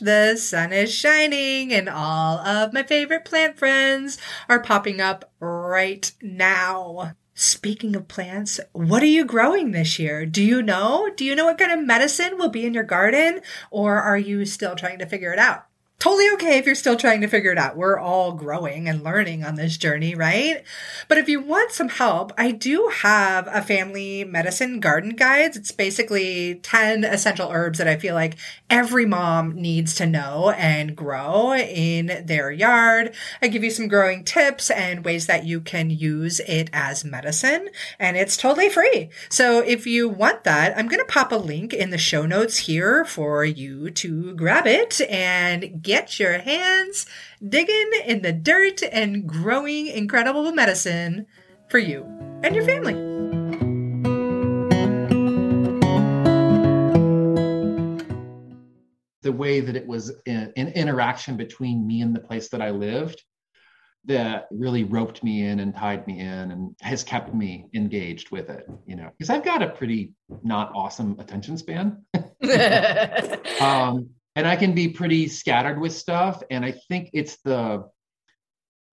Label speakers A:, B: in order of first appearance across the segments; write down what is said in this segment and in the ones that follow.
A: the sun is shining and all of my favorite plant friends are popping up right now. Speaking of plants, what are you growing this year? Do you know? Do you know what kind of medicine will be in your garden? Or are you still trying to figure it out? Totally okay if you're still trying to figure it out. We're all growing and learning on this journey, right? But if you want some help, I do have a family medicine garden guides. It's basically 10 essential herbs that I feel like every mom needs to know and grow in their yard. I give you some growing tips and ways that you can use it as medicine, and it's totally free. So if you want that, I'm going to pop a link in the show notes here for you to grab it and get your hands digging in the dirt and growing incredible medicine for you and your family.
B: The way that it was an interaction between me and the place that I lived that really roped me in and tied me in and has kept me engaged with it, you know, because I've got a pretty not awesome attention span. um, and I can be pretty scattered with stuff. And I think it's the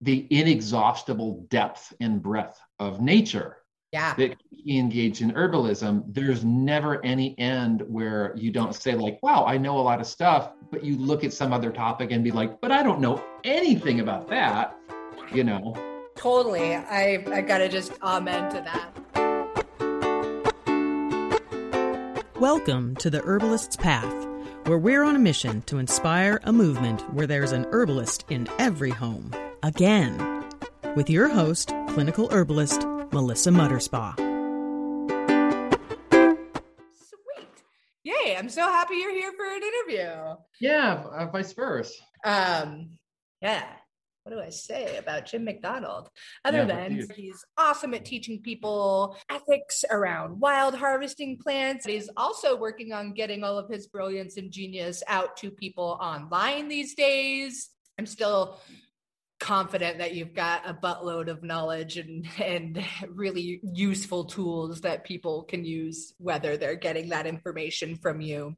B: the inexhaustible depth and breadth of nature
A: yeah.
B: that engage in herbalism. There's never any end where you don't say like, "Wow, I know a lot of stuff," but you look at some other topic and be like, "But I don't know anything about that." You know.
A: Totally. I I gotta just amen to that.
C: Welcome to the Herbalist's Path where we're on a mission to inspire a movement where there's an herbalist in every home. Again, with your host, clinical herbalist Melissa Mutterspaugh.
A: Sweet. Yay, I'm so happy you're here for an interview.
B: Yeah, uh, vice versa.
A: Um, yeah what do I say about Jim McDonald? Other yeah, than he's awesome at teaching people ethics around wild harvesting plants. He's also working on getting all of his brilliance and genius out to people online these days. I'm still confident that you've got a buttload of knowledge and and really useful tools that people can use whether they're getting that information from you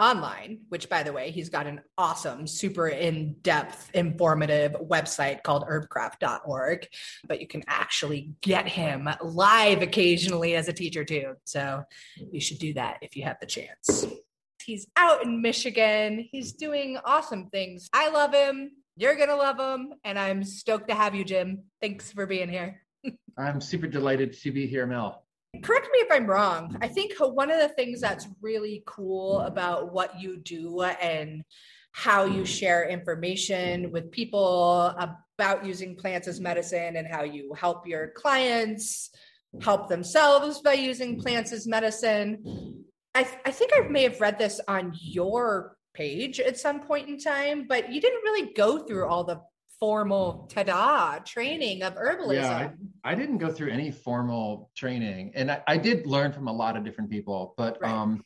A: online, which by the way, he's got an awesome, super in depth, informative website called herbcraft.org. But you can actually get him live occasionally as a teacher too. So you should do that if you have the chance. He's out in Michigan. He's doing awesome things. I love him. You're going to love him. And I'm stoked to have you, Jim. Thanks for being here.
B: I'm super delighted to be here, Mel
A: correct me if I'm wrong. I think one of the things that's really cool about what you do and how you share information with people about using plants as medicine and how you help your clients help themselves by using plants as medicine. I, th- I think I may have read this on your page at some point in time, but you didn't really go through all the formal ta-da training of herbalism. Yeah,
B: I, I, didn't go through any formal training, and I, I, did learn from a lot of different people. But right. um,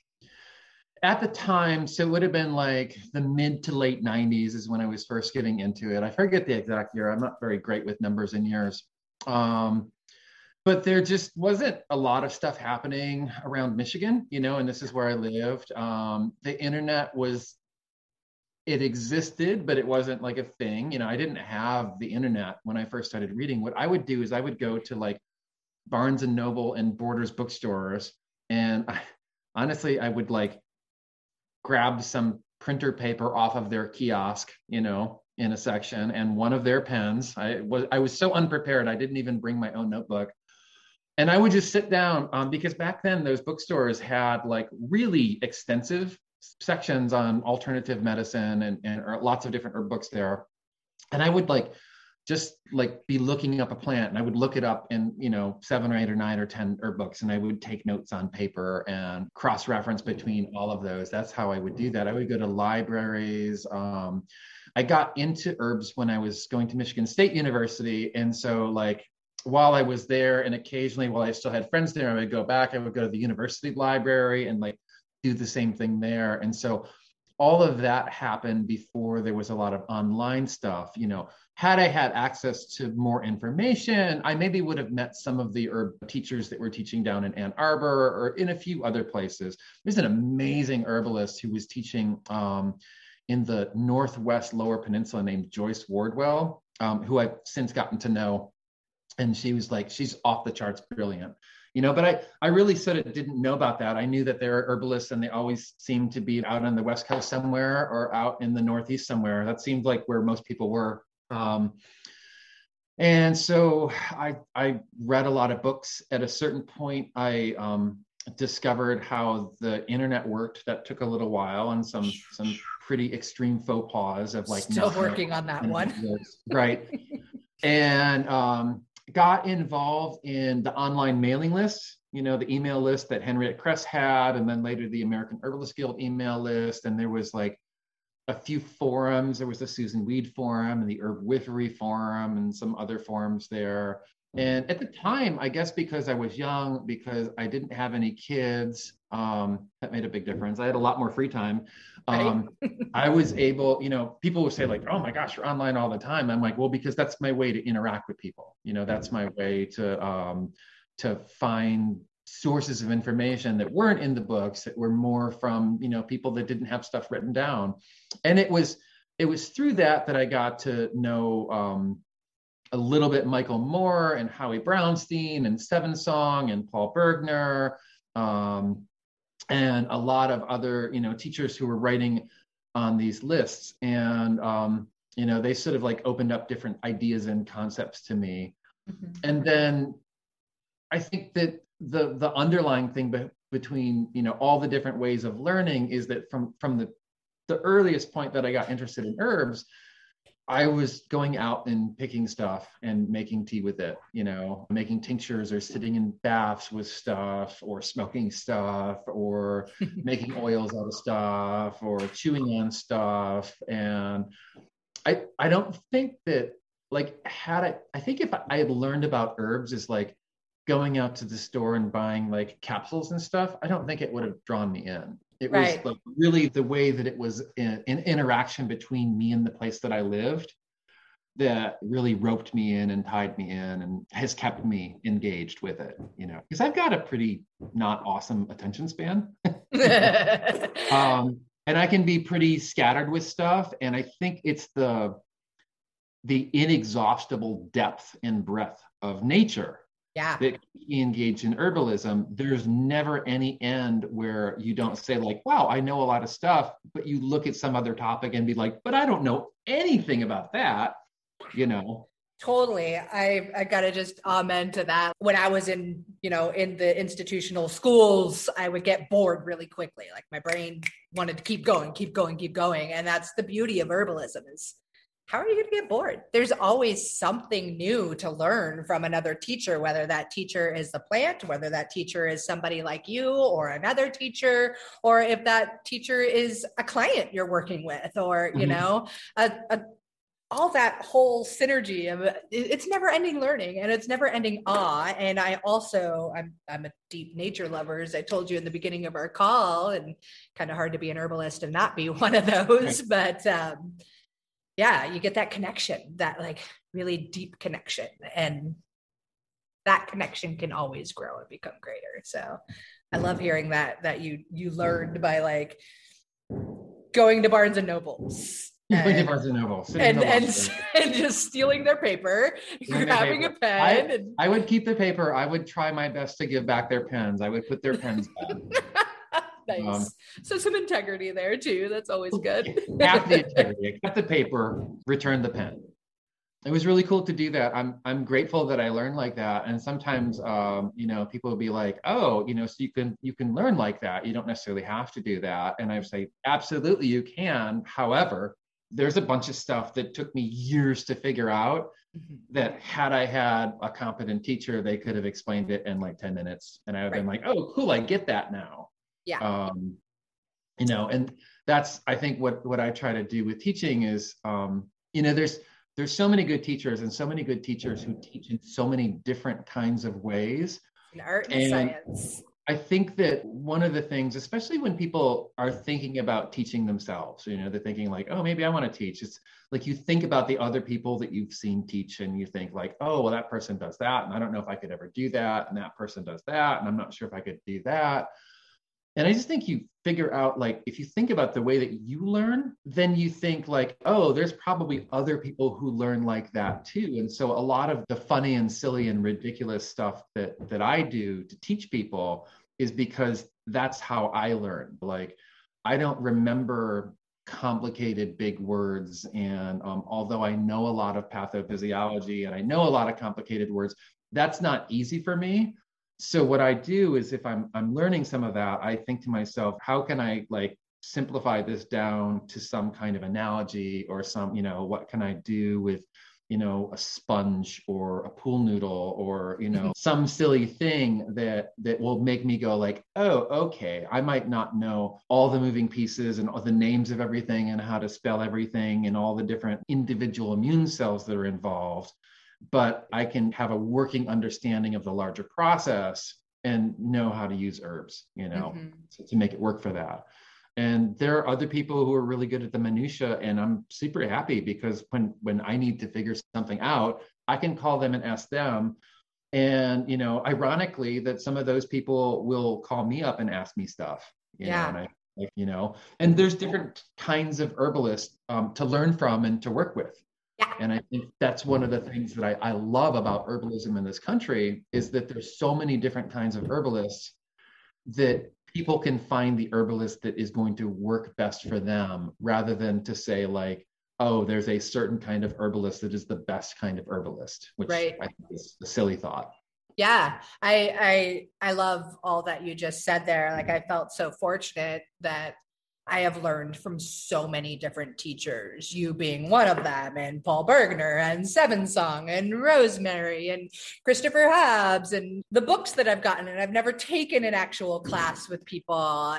B: at the time, so it would have been like the mid to late '90s is when I was first getting into it. I forget the exact year. I'm not very great with numbers and years. Um, but there just wasn't a lot of stuff happening around Michigan, you know, and this is where I lived. Um, the internet was it existed, but it wasn't like a thing. You know, I didn't have the internet when I first started reading. What I would do is I would go to like Barnes and Noble and Borders bookstores, and I, honestly, I would like grab some printer paper off of their kiosk, you know, in a section, and one of their pens. I was I was so unprepared. I didn't even bring my own notebook. And I would just sit down um, because back then those bookstores had like really extensive sections on alternative medicine and, and lots of different herb books there. And I would like just like be looking up a plant and I would look it up in, you know, seven or eight or nine or 10 herb books and I would take notes on paper and cross reference between all of those. That's how I would do that. I would go to libraries. Um, I got into herbs when I was going to Michigan State University. And so like while I was there and occasionally while I still had friends there, I would go back, I would go to the university library and like do the same thing there. And so all of that happened before there was a lot of online stuff. You know, had I had access to more information, I maybe would have met some of the herb teachers that were teaching down in Ann Arbor or in a few other places. There's an amazing herbalist who was teaching um, in the Northwest Lower Peninsula named Joyce Wardwell, um, who I've since gotten to know. And she was like, she's off the charts brilliant you know but i i really sort of didn't know about that. I knew that there are herbalists and they always seem to be out on the west coast somewhere or out in the northeast somewhere. That seemed like where most people were. Um, and so i i read a lot of books. At a certain point i um, discovered how the internet worked. That took a little while and some some pretty extreme faux pas of like
A: still working on that one.
B: right. And um got involved in the online mailing list, you know, the email list that Henriette Kress had, and then later the American Herbalist Guild email list. And there was like a few forums. There was the Susun Weed Forum and the Herbwifery Forum and some other forums there. And at the time, I guess because I was young, because I didn't have any kids, um, that made a big difference. I had a lot more free time. Um, right. I was able, you know, people would say like, "Oh my gosh, you're online all the time." I'm like, "Well, because that's my way to interact with people. You know, that's my way to um, to find sources of information that weren't in the books that were more from you know people that didn't have stuff written down and it was it was through that that i got to know um, a little bit michael moore and howie brownstein and Sevensong and paul bergner um, and a lot of other you know teachers who were writing on these lists and um, you know they sort of like opened up different ideas and concepts to me mm-hmm. and then i think that the the underlying thing be- between you know all the different ways of learning is that from from the the earliest point that i got interested in herbs I was going out and picking stuff and making tea with it, you know, making tinctures or sitting in baths with stuff or smoking stuff or making oils out of stuff or chewing on stuff. And I I don't think that like had I I think if I had learned about herbs is like going out to the store and buying like capsules and stuff, I don't think it would have drawn me in. It right. was like really the way that it was in, in interaction between me and the place that I lived that really roped me in and tied me in and has kept me engaged with it you know because i've got a pretty not awesome attention span um, and i can be pretty scattered with stuff and i think it's the the inexhaustible depth and breadth of nature
A: yeah.
B: that engage in herbalism, there's never any end where you don't say, like, wow, I know a lot of stuff, but you look at some other topic and be like, but I don't know anything about that, you know.
A: Totally. I I gotta just amen to that. When I was in, you know, in the institutional schools, I would get bored really quickly. Like my brain wanted to keep going, keep going, keep going. And that's the beauty of herbalism is how are you going to get bored? There's always something new to learn from another teacher, whether that teacher is the plant, whether that teacher is somebody like you or another teacher, or if that teacher is a client you're working with, or, you mm-hmm. know, a, a, all that whole synergy of it's never ending learning and it's never ending awe and i also i'm i'm a deep nature lover as i told you in the beginning of our call and kind of hard to be an herbalist and not be one of those but um yeah, you get that connection, that like really deep connection. And that connection can always grow and become greater. So I love hearing that that you you learned by like going to Barnes and Nobles.
B: And, Barnes and Noble,
A: and, and, and, just stealing their paper, stealing grabbing their paper. a pen.
B: I,
A: and...
B: I would keep the paper. I would try my best to give back their pens. I would put their pens back.
A: nice. Um, so some integrity there too. That's always good.
B: half the integrity. I kept the paper, returned the pen. It was really cool to do that. I'm I'm grateful that I learned like that. And sometimes, um, you know, people will be like, "Oh, you know, so you can you can learn like that. You don't necessarily have to do that." And I say, "Absolutely, you can." However, there's a bunch of stuff that took me years to figure out mm-hmm. that had I had a competent teacher, they could have explained it in like 10 minutes. And I would have right. been like, oh, cool, I get that now.
A: Yeah.
B: Um, you know, and that's I think what what I try to do with teaching is, um, you know, there's there's so many good teachers and so many good teachers who teach in so many different kinds of ways.
A: In art and, and science.
B: I think that one of the things, especially when people are thinking about teaching themselves, you know, they're thinking like, oh, maybe I want to teach. It's like you think about the other people that you've seen teach and you think like, oh, well, that person does that. And I don't know if I could ever do that. And that person does that. And I'm not sure if I could do that And I just think you figure out like if you think about the way that you learn, then you think like, oh, there's probably other people who learn like that too. And so a lot of the funny and silly and ridiculous stuff that that I do to teach people is because that's how I learn. Like I don't remember complicated big words and um, although i know a lot of pathophysiology and i know a lot of complicated words that's not easy for me so what i do is if i'm i'm learning some of that i think to myself how can i like simplify this down to some kind of analogy or some you know what can i do with you know a sponge or a pool noodle or you know some silly thing that that will make me go like oh okay i might not know all the moving pieces and all the names of everything and how to spell everything and all the different individual immune cells that are involved but I can have a working understanding of the larger process and know how to use herbs, you know, mm-hmm. to, to make it work for that. And there are other people who are really good at the minutia, and I'm super happy because when when I need to figure something out, I can call them and ask them. And you know, ironically, that some of those people will call me up and ask me stuff. You yeah. Know, you know, and there's different kinds of herbalists um, to learn from and to work with. Yeah. And I think that's one of the things that I, I love about herbalism in this country is that there's so many different kinds of herbalists that people can find the herbalist that is going to work best for them rather than to say like, oh, there's a certain kind of herbalist that is the best kind of herbalist, which right. I think is a silly thought.
A: Yeah, I I I love all that you just said there. Like I felt so fortunate that I have learned from so many different teachers, you being one of them, and Paul Bergner, and Seven Song, and Rosemary, and Christopher Hobbs, and the books that I've gotten. And I've never taken an actual class with people.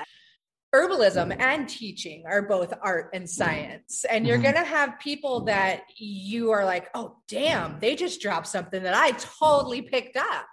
A: Herbalism and teaching are both art and science. And you're mm-hmm. going to have people that you are like, oh, damn, they just dropped something that I totally picked up.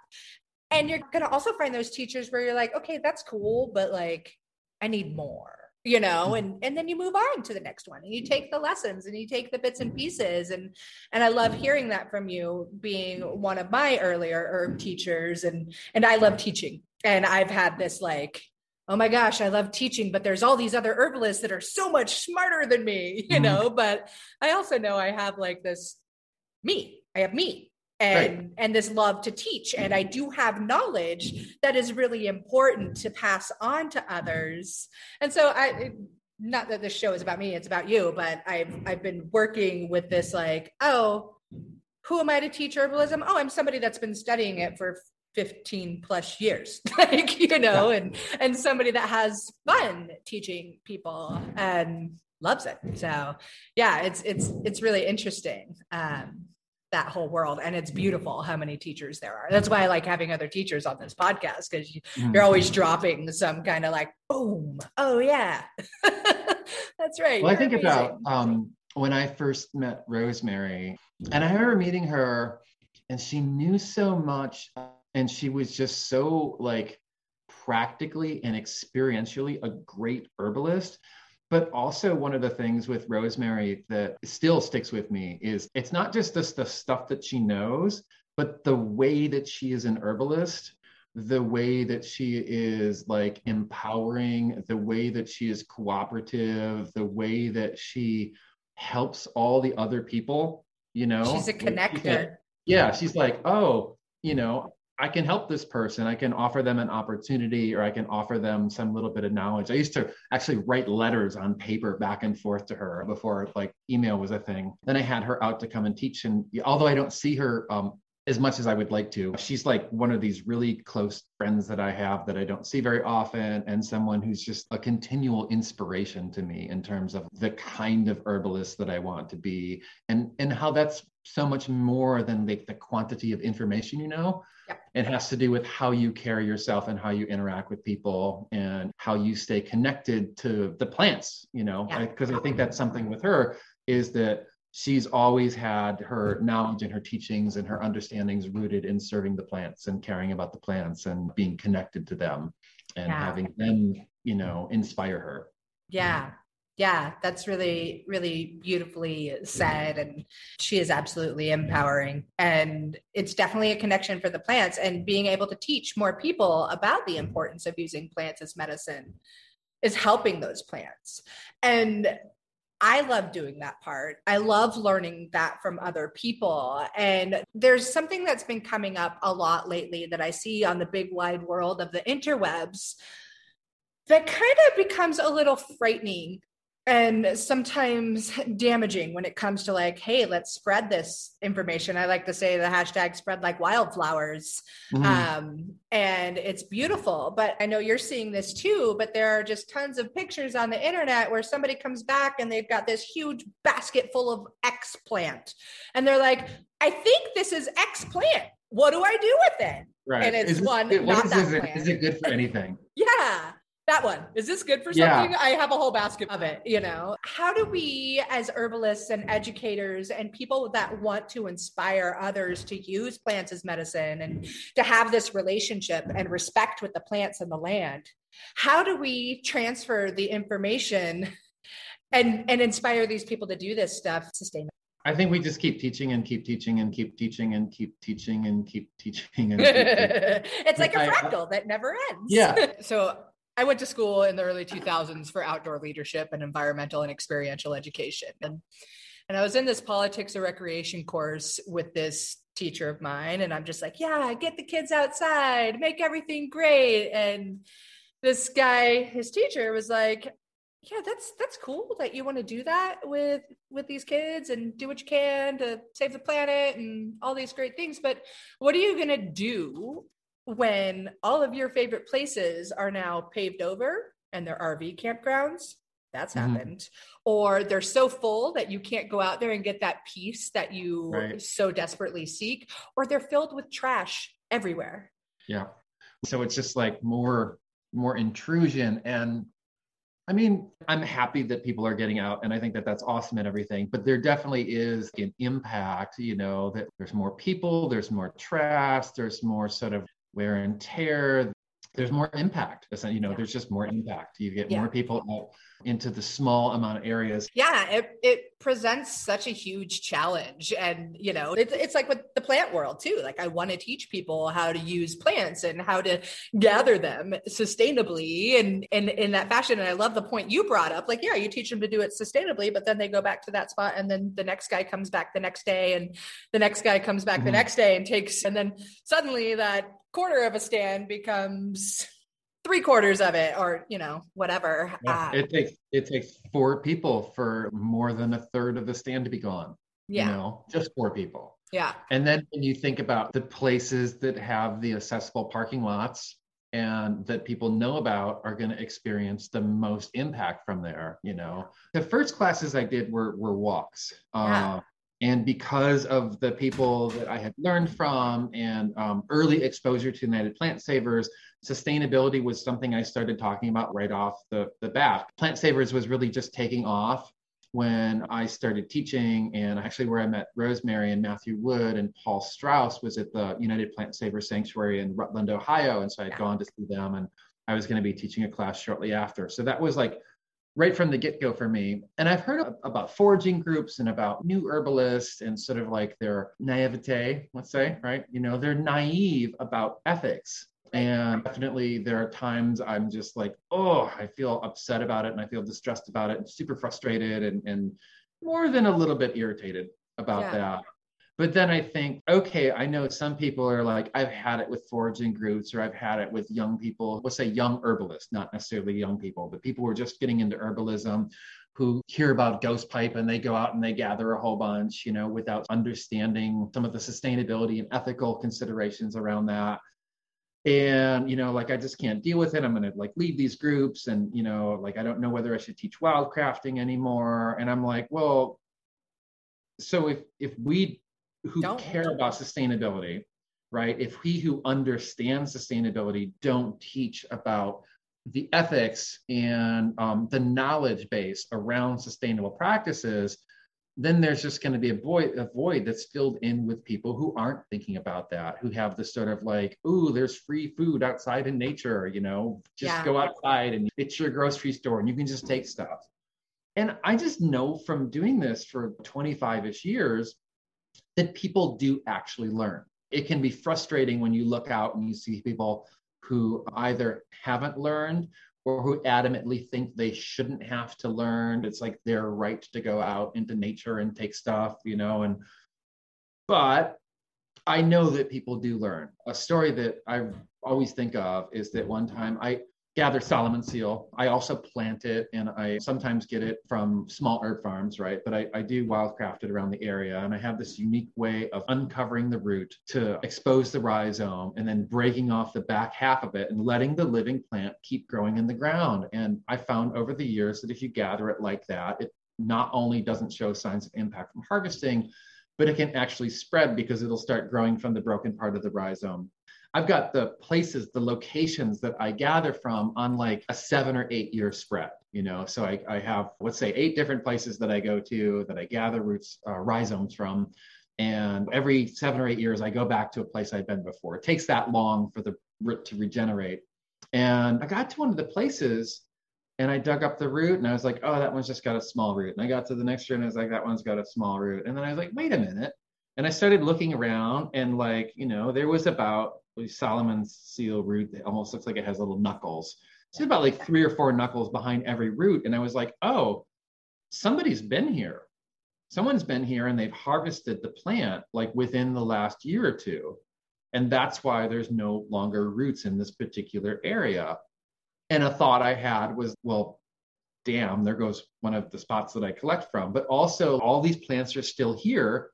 A: And you're going to also find those teachers where you're like, okay, that's cool, but like, I need more you know mm-hmm. and and then you move on to the next one and you take the lessons and you take the bits and pieces and and i love hearing that from you being one of my earlier herb teachers and and i love teaching and i've had this like oh my gosh i love teaching but there's all these other herbalists that are so much smarter than me you mm-hmm. know but i also know i have like this me i have me and right. and this love to teach. And i do have knowledge that is really important to pass on to others. And so i not that this show is about me it's about you but i've i've been working with this like oh who am i to teach herbalism? Oh i'm somebody that's been studying it for 15 plus years like you know yeah. and and somebody that has fun teaching people and loves it. So yeah it's it's it's really interesting. Um that whole world and it's beautiful how many teachers there are. That's why i like having other teachers on this podcast because you, are always dropping some kind of like boom oh yeah. That's right
B: well i think amazing. about um, when i first met rosemary and i remember meeting her and she knew so much and she was just so like practically and experientially a great herbalist but also, one of the things with Rosemary that still sticks with me is it's not just this, the stuff that she knows, but the way that she is an herbalist, the way that she is like empowering, the way that she is cooperative, the way that she helps all the other people, you know.
A: She's a connector.
B: yeah, she's like, oh, you know, I can help this person. I can offer them an opportunity or I can offer them some little bit of knowledge. I used to actually write letters on paper back and forth to her before like email was a thing. Then I had her out to come and teach. And although I don't see her um, as much as I would like to, she's like one of these really close friends that I have that I don't see very often and someone who's just a continual inspiration to me in terms of the kind of herbalist that I want to be and, and how that's so much more than like the quantity of information you know. Yep. It has to do with how you carry yourself and how you interact with people and how you stay connected to the plants, you know, because I think that's something with her is that she's always had her knowledge and her teachings and her understandings rooted in serving the plants and caring about the plants and being connected to them and yeah. having them, you know, inspire her.
A: Yeah. Yeah, that's really, really beautifully said. And she is absolutely empowering. And it's definitely a connection for the plants and being able to teach more people about the importance of using plants as medicine is helping those plants. And I love doing that part. I love learning that from other people. And there's something that's been coming up a lot lately that I see on the big wide world of the interwebs that kind of becomes a little frightening and sometimes damaging when it comes to like hey let's spread this information. I like to say the hashtag spread like wildflowers. Mm-hmm. um, and it's beautiful but i know you're seeing this too but there are just tons of pictures on the internet where somebody comes back and they've got this huge basket full of x plant and they're like i think this is x plant what do i do with it?
B: Right.
A: And it's
B: is
A: one
B: it,
A: not that
B: is, it, is it good for anything?
A: Yeah that one is this good for something yeah. i have a whole basket of it you know how do we as herbalists and educators and people that want to inspire others to use plants as medicine and to have this relationship and respect with the plants and the land how do we transfer the information and and inspire these people to do this stuff sustainably
B: I think we just keep teaching and keep teaching and keep teaching and keep teaching and keep teaching and keep teaching.
A: it's like a fractal I, that never ends.
B: Yeah.
A: so I went to school in the early 2000s for outdoor leadership and environmental and experiential education. And, and I was in this politics or recreation course with this teacher of mine. And I'm just like, yeah, get the kids outside, make everything great. And this guy, his teacher was like, yeah, that's that's cool that you want to do that with with these kids and do what you can to save the planet and all these great things. But what are you going to do when all of your favorite places are now paved over and they're RV campgrounds. That's mm-hmm. happened. Or they're so full that you can't go out there and get that peace that you right. so desperately seek, or they're filled with trash everywhere.
B: Yeah. So it's just like more more intrusion and I mean, I'm happy that people are getting out, and I think that that's awesome and everything. But there definitely is an impact, you know, that there's more people, there's more trash, there's more sort of wear and tear. There's more impact you know yeah. there's just more impact. You get yeah. more people out into the small amount of areas.
A: Yeah it, it presents such a huge challenge. And you know it, it's like with the plant world too. Like i want to teach people how to use plants and how to gather them sustainably and in in that fashion. And i love the point you brought up. Like yeah you teach them to do it sustainably but then they go back to that spot and then the next guy comes back the next day and the next guy comes back mm-hmm. the next day and takes and then suddenly that quarter of a stand becomes three quarters of it or you know whatever.
B: Yeah, uh, it takes it takes four people for more than a third of the stand to be gone yeah. you know just four people.
A: Yeah.
B: And then when you think about the places that have the accessible parking lots and that people know about are going to experience the most impact from there you know. The first classes i did were were walks. Yeah. uh, and because of the people that I had learned from and um, early exposure to United Plant Savers, sustainability was something I started talking about right off the, the bat. Plant Savers was really just taking off when I started teaching, and actually where I met Rosemary and Matthew Wood and Paul Strauss was at the United Plant Savers Sanctuary in Rutland, Ohio. And so I'd gone to see them, and I was going to be teaching a class shortly after. So that was like right from the get-go for me. And i've heard about foraging groups and about new herbalists and sort of like their naivete let's say right? You know they're naive about ethics. And definitely there are times i'm just like oh i feel upset about it and i feel distressed about it and super frustrated and, and more than a little bit irritated about yeah. that but then I think, okay, I know some people are like, I've had it with foraging groups or I've had it with young people, let's say young herbalists, not necessarily young people, but people who are just getting into herbalism who hear about ghost pipe and they go out and they gather a whole bunch, you know, without understanding some of the sustainability and ethical considerations around that. And you know like i just can't deal with it. I'm going to like leave these groups and you know like i don't know whether i should teach wildcrafting anymore. And i'm like well so if if we who don't. care about sustainability, right? If we who understand sustainability don't teach about the ethics and um, the knowledge base around sustainable practices, then there's just going to be a void, a void that's filled in with people who aren't thinking about that, who have this sort of like, ooh, there's free food outside in nature, you know, just yeah. go outside and it's your grocery store and you can just take stuff. And I just know from doing this for 25 ish years that people do actually learn. It can be frustrating when you look out and you see people who either haven't learned or who adamantly think they shouldn't have to learn. It's like their right to go out into nature and take stuff, you know, and but I know that people do learn. A story that I always think of is that one time I gather Solomon seal. I also plant it and I sometimes get it from small herb farms, right? But I, I do wildcraft it around the area. And I have this unique way of uncovering the root to expose the rhizome and then breaking off the back half of it and letting the living plant keep growing in the ground. And I found over the years that if you gather it like that, it not only doesn't show signs of impact from harvesting, but it can actually spread because it'll start growing from the broken part of the rhizome. I've got the places, the locations that I gather from on like a seven or eight year spread, you know. So I, I have, let's say, eight different places that I go to that I gather roots, uh, rhizomes from. And every seven or eight years, I go back to a place I've been before. It takes that long for the root to regenerate. And I got to one of the places and I dug up the root and I was like, oh, that one's just got a small root. And I got to the next year and I was like, that one's got a small root. And then I was like, wait a minute. And I started looking around and like, you know, there was about Solomon's seal root that almost looks like it has little knuckles. It's about like three or four knuckles behind every root. And I was like, oh, somebody's been here. Someone's been here and they've harvested the plant like within the last year or two. And that's why there's no longer roots in this particular area. And a thought I had was, well, damn, there goes one of the spots that I collect from. But also, all these plants are still here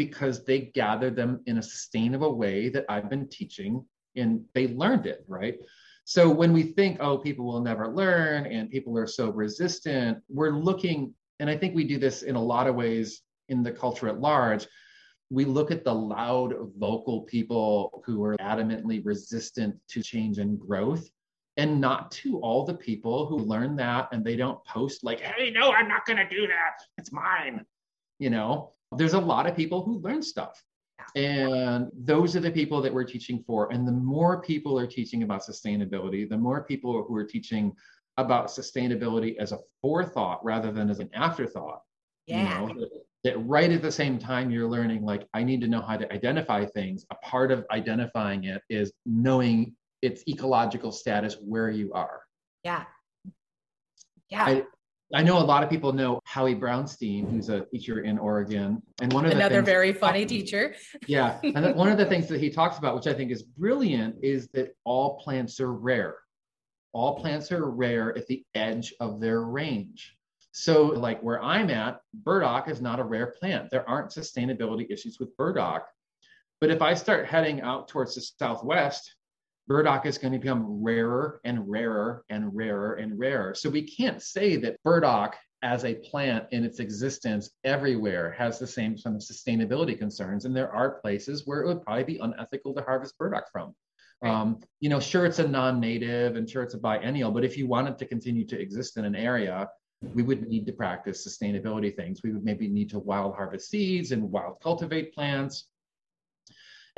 B: because they gathered them in a sustainable way that I've been teaching and they learned it, right? So when we think, oh, people will never learn and people are so resistant, we're looking, and I think we do this in a lot of ways in the culture at large. We look at the loud, vocal people who are adamantly resistant to change and growth, and not to all the people who learn that and they don't post, like, hey, no, I'm not going to do that. It's mine. You know, there's a lot of people who learn stuff. And those are the people that we're teaching for. And the more people are teaching about sustainability, the more people who are teaching about sustainability as a forethought rather than as an afterthought.
A: Yeah.
B: You know, that, right at the same time you're learning, like, I need to know how to identify things. A part of identifying it is knowing its ecological status where you are.
A: Yeah. Yeah.
B: I, I know a lot of people know Howie Brownstein, who's a teacher in Oregon, and one of
A: another
B: things,
A: very funny teacher.
B: yeah, and one of the things that he talks about, which I think is brilliant, is that all plants are rare. All plants are rare at the edge of their range. So, like where I'm at, burdock is not a rare plant. There aren't sustainability issues with burdock. But if I start heading out towards the southwest, burdock is going to become rarer and rarer and rarer and rarer. So we can't say that burdock as a plant in its existence everywhere has the same sort of sustainability concerns. And there are places where it would probably be unethical to harvest burdock from. Right. Um, you know, sure, it's a non-native and sure it's a biennial, but if you wanted to continue to exist in an area, we would need to practice sustainability things. We would maybe need to wild harvest seeds and wild cultivate plants.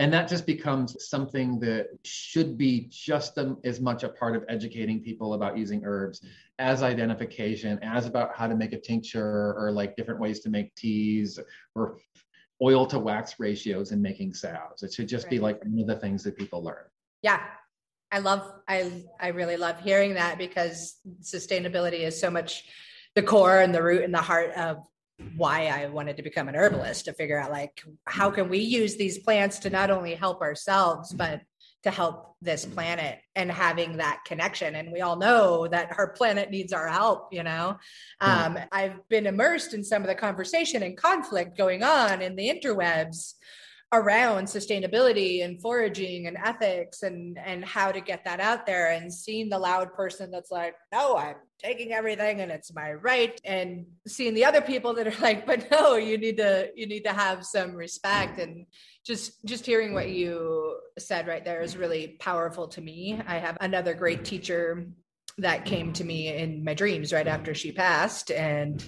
B: And that just becomes something that should be just as much a part of educating people about using herbs as identification, as about how to make a tincture or like different ways to make teas or oil to wax ratios in making salves. It should just right. be like one of the things that people learn.
A: Yeah. I love I I really love hearing that because sustainability is so much the core and the root and the heart of why I wanted to become an herbalist to figure out like how can we use these plants to not only help ourselves but to help this planet and having that connection. And we all know that our planet needs our help you know? Um, i've been immersed in some of the conversation and conflict going on in the interwebs around sustainability and foraging and ethics and and how to get that out there and seeing the loud person that's like no i'm taking everything and it's my right and seeing the other people that are like but no you need to you need to have some respect. And just just hearing what you said right there is really powerful to me. I have another great teacher that came to me in my dreams right after she passed. And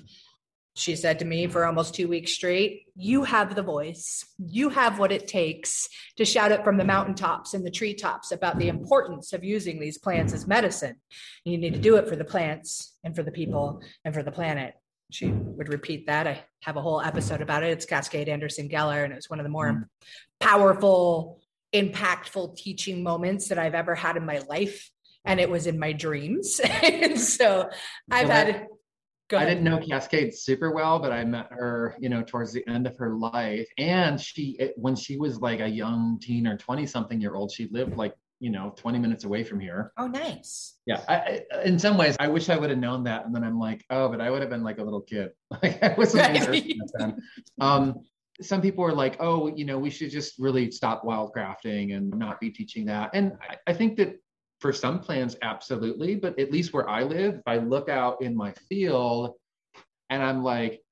A: she said to me for almost two weeks straight, You have the voice. You have what it takes to shout it from the mountaintops and the treetops about the importance of using these plants as medicine. You need to do it for the plants and for the people and for the planet. she would repeat that. I have a whole episode about it. It's Cascade Anderson Geller, and it was one of the more powerful, impactful teaching moments that I've ever had in my life. And it was in my dreams. and so I've had.
B: I didn't know Cascade super well, but I met her, you know, towards the end of her life. And she, when she was like a young teen or 20 something year old, she lived like you know 20 minutes away from here.
A: Oh nice.
B: Yeah I, in some ways i wish i would have known that. And then i'm like oh but i would have been like a little kid. Like i wasn't then. um some people are like oh you know we should just really stop wildcrafting and not be teaching that. And I, I think that for some plans absolutely but at least where i live if i look out in my field and i'm like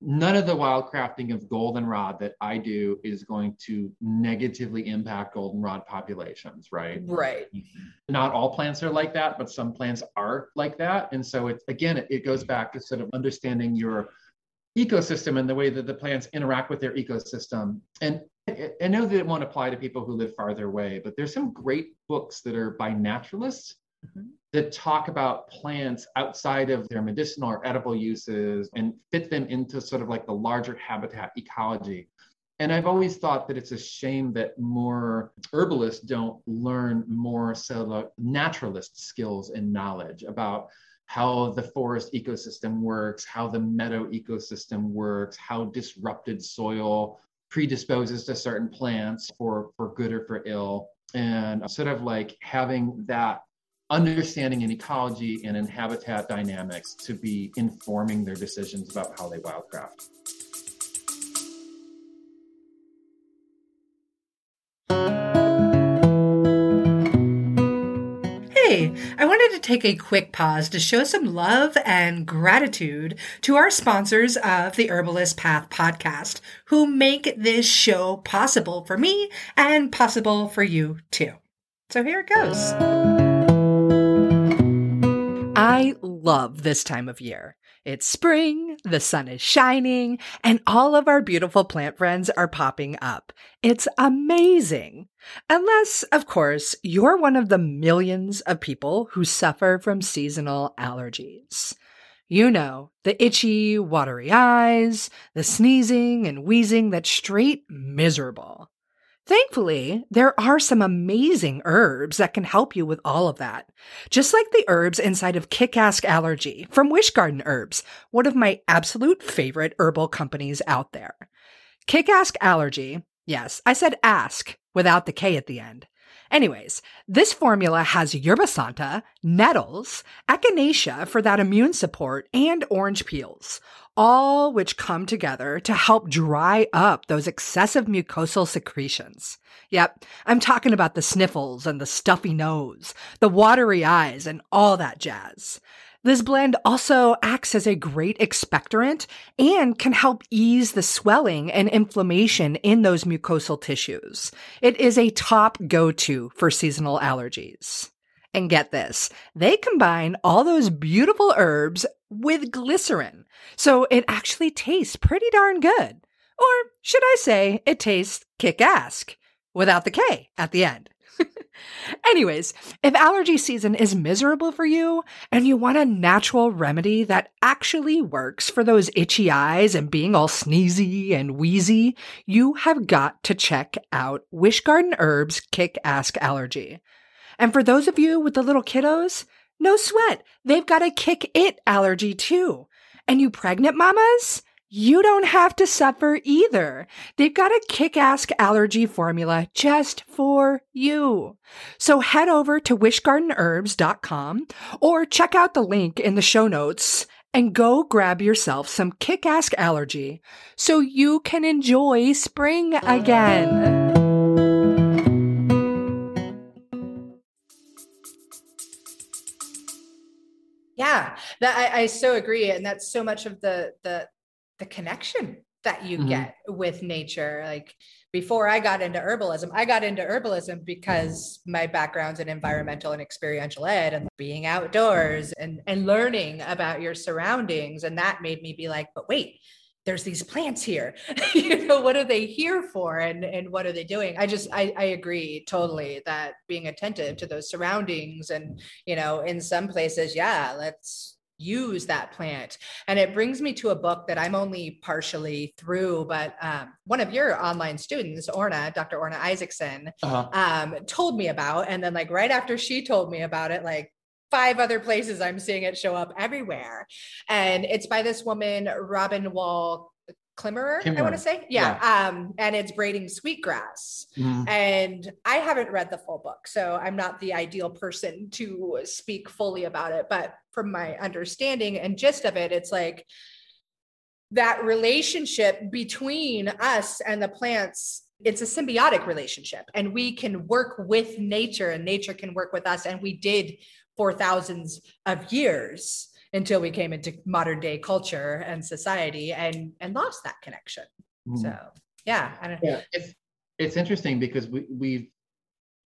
B: none of the wildcrafting of goldenrod that I do is going to negatively impact goldenrod populations, right?
A: Right.
B: Not all plants are like that, but some plants are like that. And so it's again, it, it goes back to sort of understanding your ecosystem and the way that the plants interact with their ecosystem. And I know that it won't apply to people who live farther away, but there's some great books that are by naturalists mm-hmm. that talk about plants outside of their medicinal or edible uses and fit them into sort of like the larger habitat ecology. And I've always thought that it's a shame that more herbalists don't learn more naturalist skills and knowledge about how the forest ecosystem works, how the meadow ecosystem works, how disrupted soil predisposes to certain plants for, for good or for ill. And sort of like having that understanding in ecology and in habitat dynamics to be informing their decisions about how they wildcraft.
A: Take a quick pause to show some love and gratitude to our sponsors of the Herbalist Path podcast, who make this show possible for me and possible for you too. So here it goes. I love this time of year. It's spring, the sun is shining, and all of our beautiful plant friends are popping up. It's amazing. Unless, of course, you're one of the millions of people who suffer from seasonal allergies. You know, the itchy, watery eyes, the sneezing and wheezing that's straight miserable. Thankfully, there are some amazing herbs that can help you with all of that. Just like the herbs inside of Kick Ask Allergy from Wish Garden Herbs, one of my absolute favorite herbal companies out there. Kick Ask Allergy, yes, I said ask without the K at the end. Anyways, this formula has yerba santa, nettles, echinacea for that immune support, and orange peels, all which come together to help dry up those excessive mucosal secretions. Yep, I'm talking about the sniffles and the stuffy nose, the watery eyes, and all that jazz. This blend also acts as a great expectorant and can help ease the swelling and inflammation in those mucosal tissues. It is a top go to for seasonal allergies. And get this, they combine all those beautiful herbs with glycerin. So it actually tastes pretty darn good. Or should I say, it tastes kick ass without the K at the end. Anyways, if allergy season is miserable for you and you want a natural remedy that actually works for those itchy eyes and being all sneezy and wheezy, you have got to check out Wish Garden Herbs Kick Ask Allergy. And for those of you with the little kiddos, no sweat. They've got a kick it allergy too. And you pregnant mamas? You don't have to suffer either. They've got a kick ass allergy formula just for you. So head over to wishgardenherbs.com or check out the link in the show notes and go grab yourself some kick ass allergy so you can enjoy spring again. Yeah, that I, I so agree, and that's so much of the the the connection that you mm-hmm. get with nature. Like before i got into herbalism i got into herbalism because my background's in environmental and experiential ed and being outdoors and and learning about your surroundings. And that made me be like but wait there's these plants here. You know what are they here for? And and what are they doing? I just I, I agree totally that being attentive to those surroundings and you know in some places yeah let's use that plant. And it brings me to a book that I'm only partially through, but um, one of your online students, Orna, Dr. Orna Izakson, uh-huh. um, told me about. And then, like, right after she told me about it, like, five other places I'm seeing it show up everywhere. And it's by this woman, Robin Wall Kimmerer, Kimmerer. I want to say. Yeah. yeah. Um, and it's braiding sweetgrass. Mm-hmm. And I haven't read the full book, so I'm not the ideal person to speak fully about it. But from my understanding and gist of it, it's like that relationship between us and the plants it's a symbiotic relationship and we can work with nature and nature can work with us and we did for thousands of years until we came into modern day culture and society and and lost that connection mm. so yeah I don't,
B: yeah it's it's interesting because we we've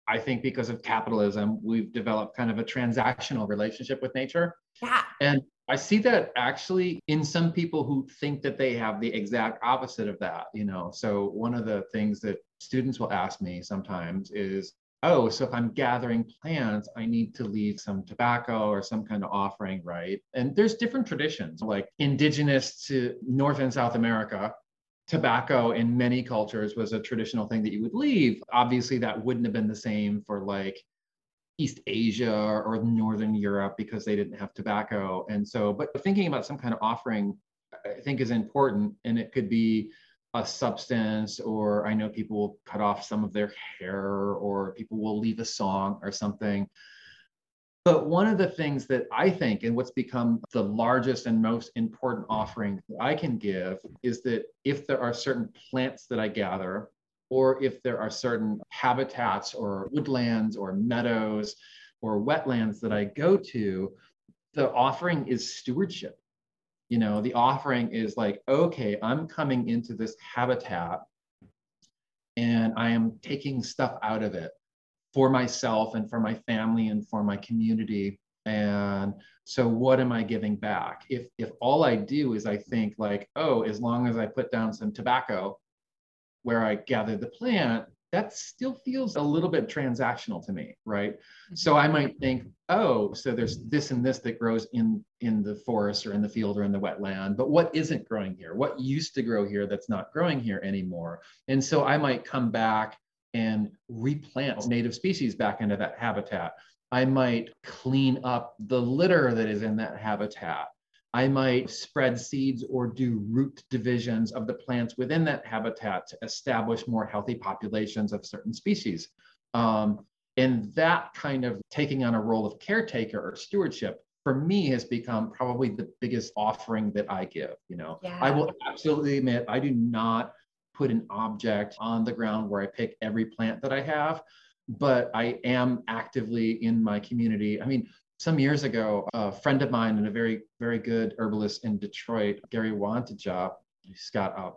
B: I think because of capitalism, we've developed kind of a transactional relationship with nature.
A: Yeah.
B: And I see that actually in some people who think that they have the exact opposite of that, you know. So one of the things that students will ask me sometimes is, oh, so if I'm gathering plants, I need to leave some tobacco or some kind of offering, right? And there's different traditions, like indigenous to North and South America. Tobacco in many cultures was a traditional thing that you would leave. Obviously, that wouldn't have been the same for like East Asia or Northern Europe because they didn't have tobacco. And so, but thinking about some kind of offering, I think is important. And it could be a substance or i know people will cut off some of their hair or people will leave a song or something. But one of the things that i think and what's become the largest and most important offering i can give is that if there are certain plants that i gather or if there are certain habitats or woodlands or meadows or wetlands that i go to the offering is stewardship you know the offering is like okay i'm coming into this habitat and i am taking stuff out of it for myself and for my family and for my community. And so what am i giving back? If if all i do is i think like oh as long as i put down some tobacco where i gather the plant that still feels a little bit transactional to me right? Mm-hmm. so i might think oh so there's this and this that grows in in the forest or in the field or in the wetland but what isn't growing here? What used to grow here that's not growing here anymore? And so i might come back and replant native species back into that habitat. I might clean up the litter that is in that habitat I might spread seeds or do root divisions of the plants within that habitat to establish more healthy populations of certain species. Um, and that kind of taking on a role of caretaker or stewardship for me has become probably the biggest offering that I give. You know, yeah. I will absolutely admit I do not put an object on the ground where I pick every plant that I have, but I am actively in my community. I mean, some years ago, a friend of mine and a very, very good herbalist in Detroit, Gary Wantija, he's got a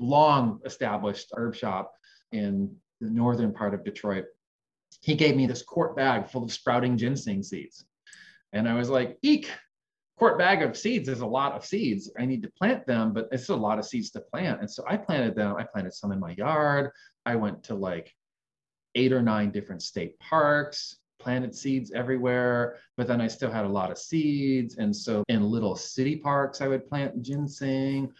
B: long established herb shop in the northern part of Detroit. He gave me this quart bag full of sprouting ginseng seeds. And I was like, eek, quart bag of seeds is a lot of seeds. I need to plant them, but it's a lot of seeds to plant. And so I planted them. I planted some in my yard. I went to like eight or nine different state parks planted seeds everywhere, but then I still had a lot of seeds. And so in little city parks, I would plant ginseng.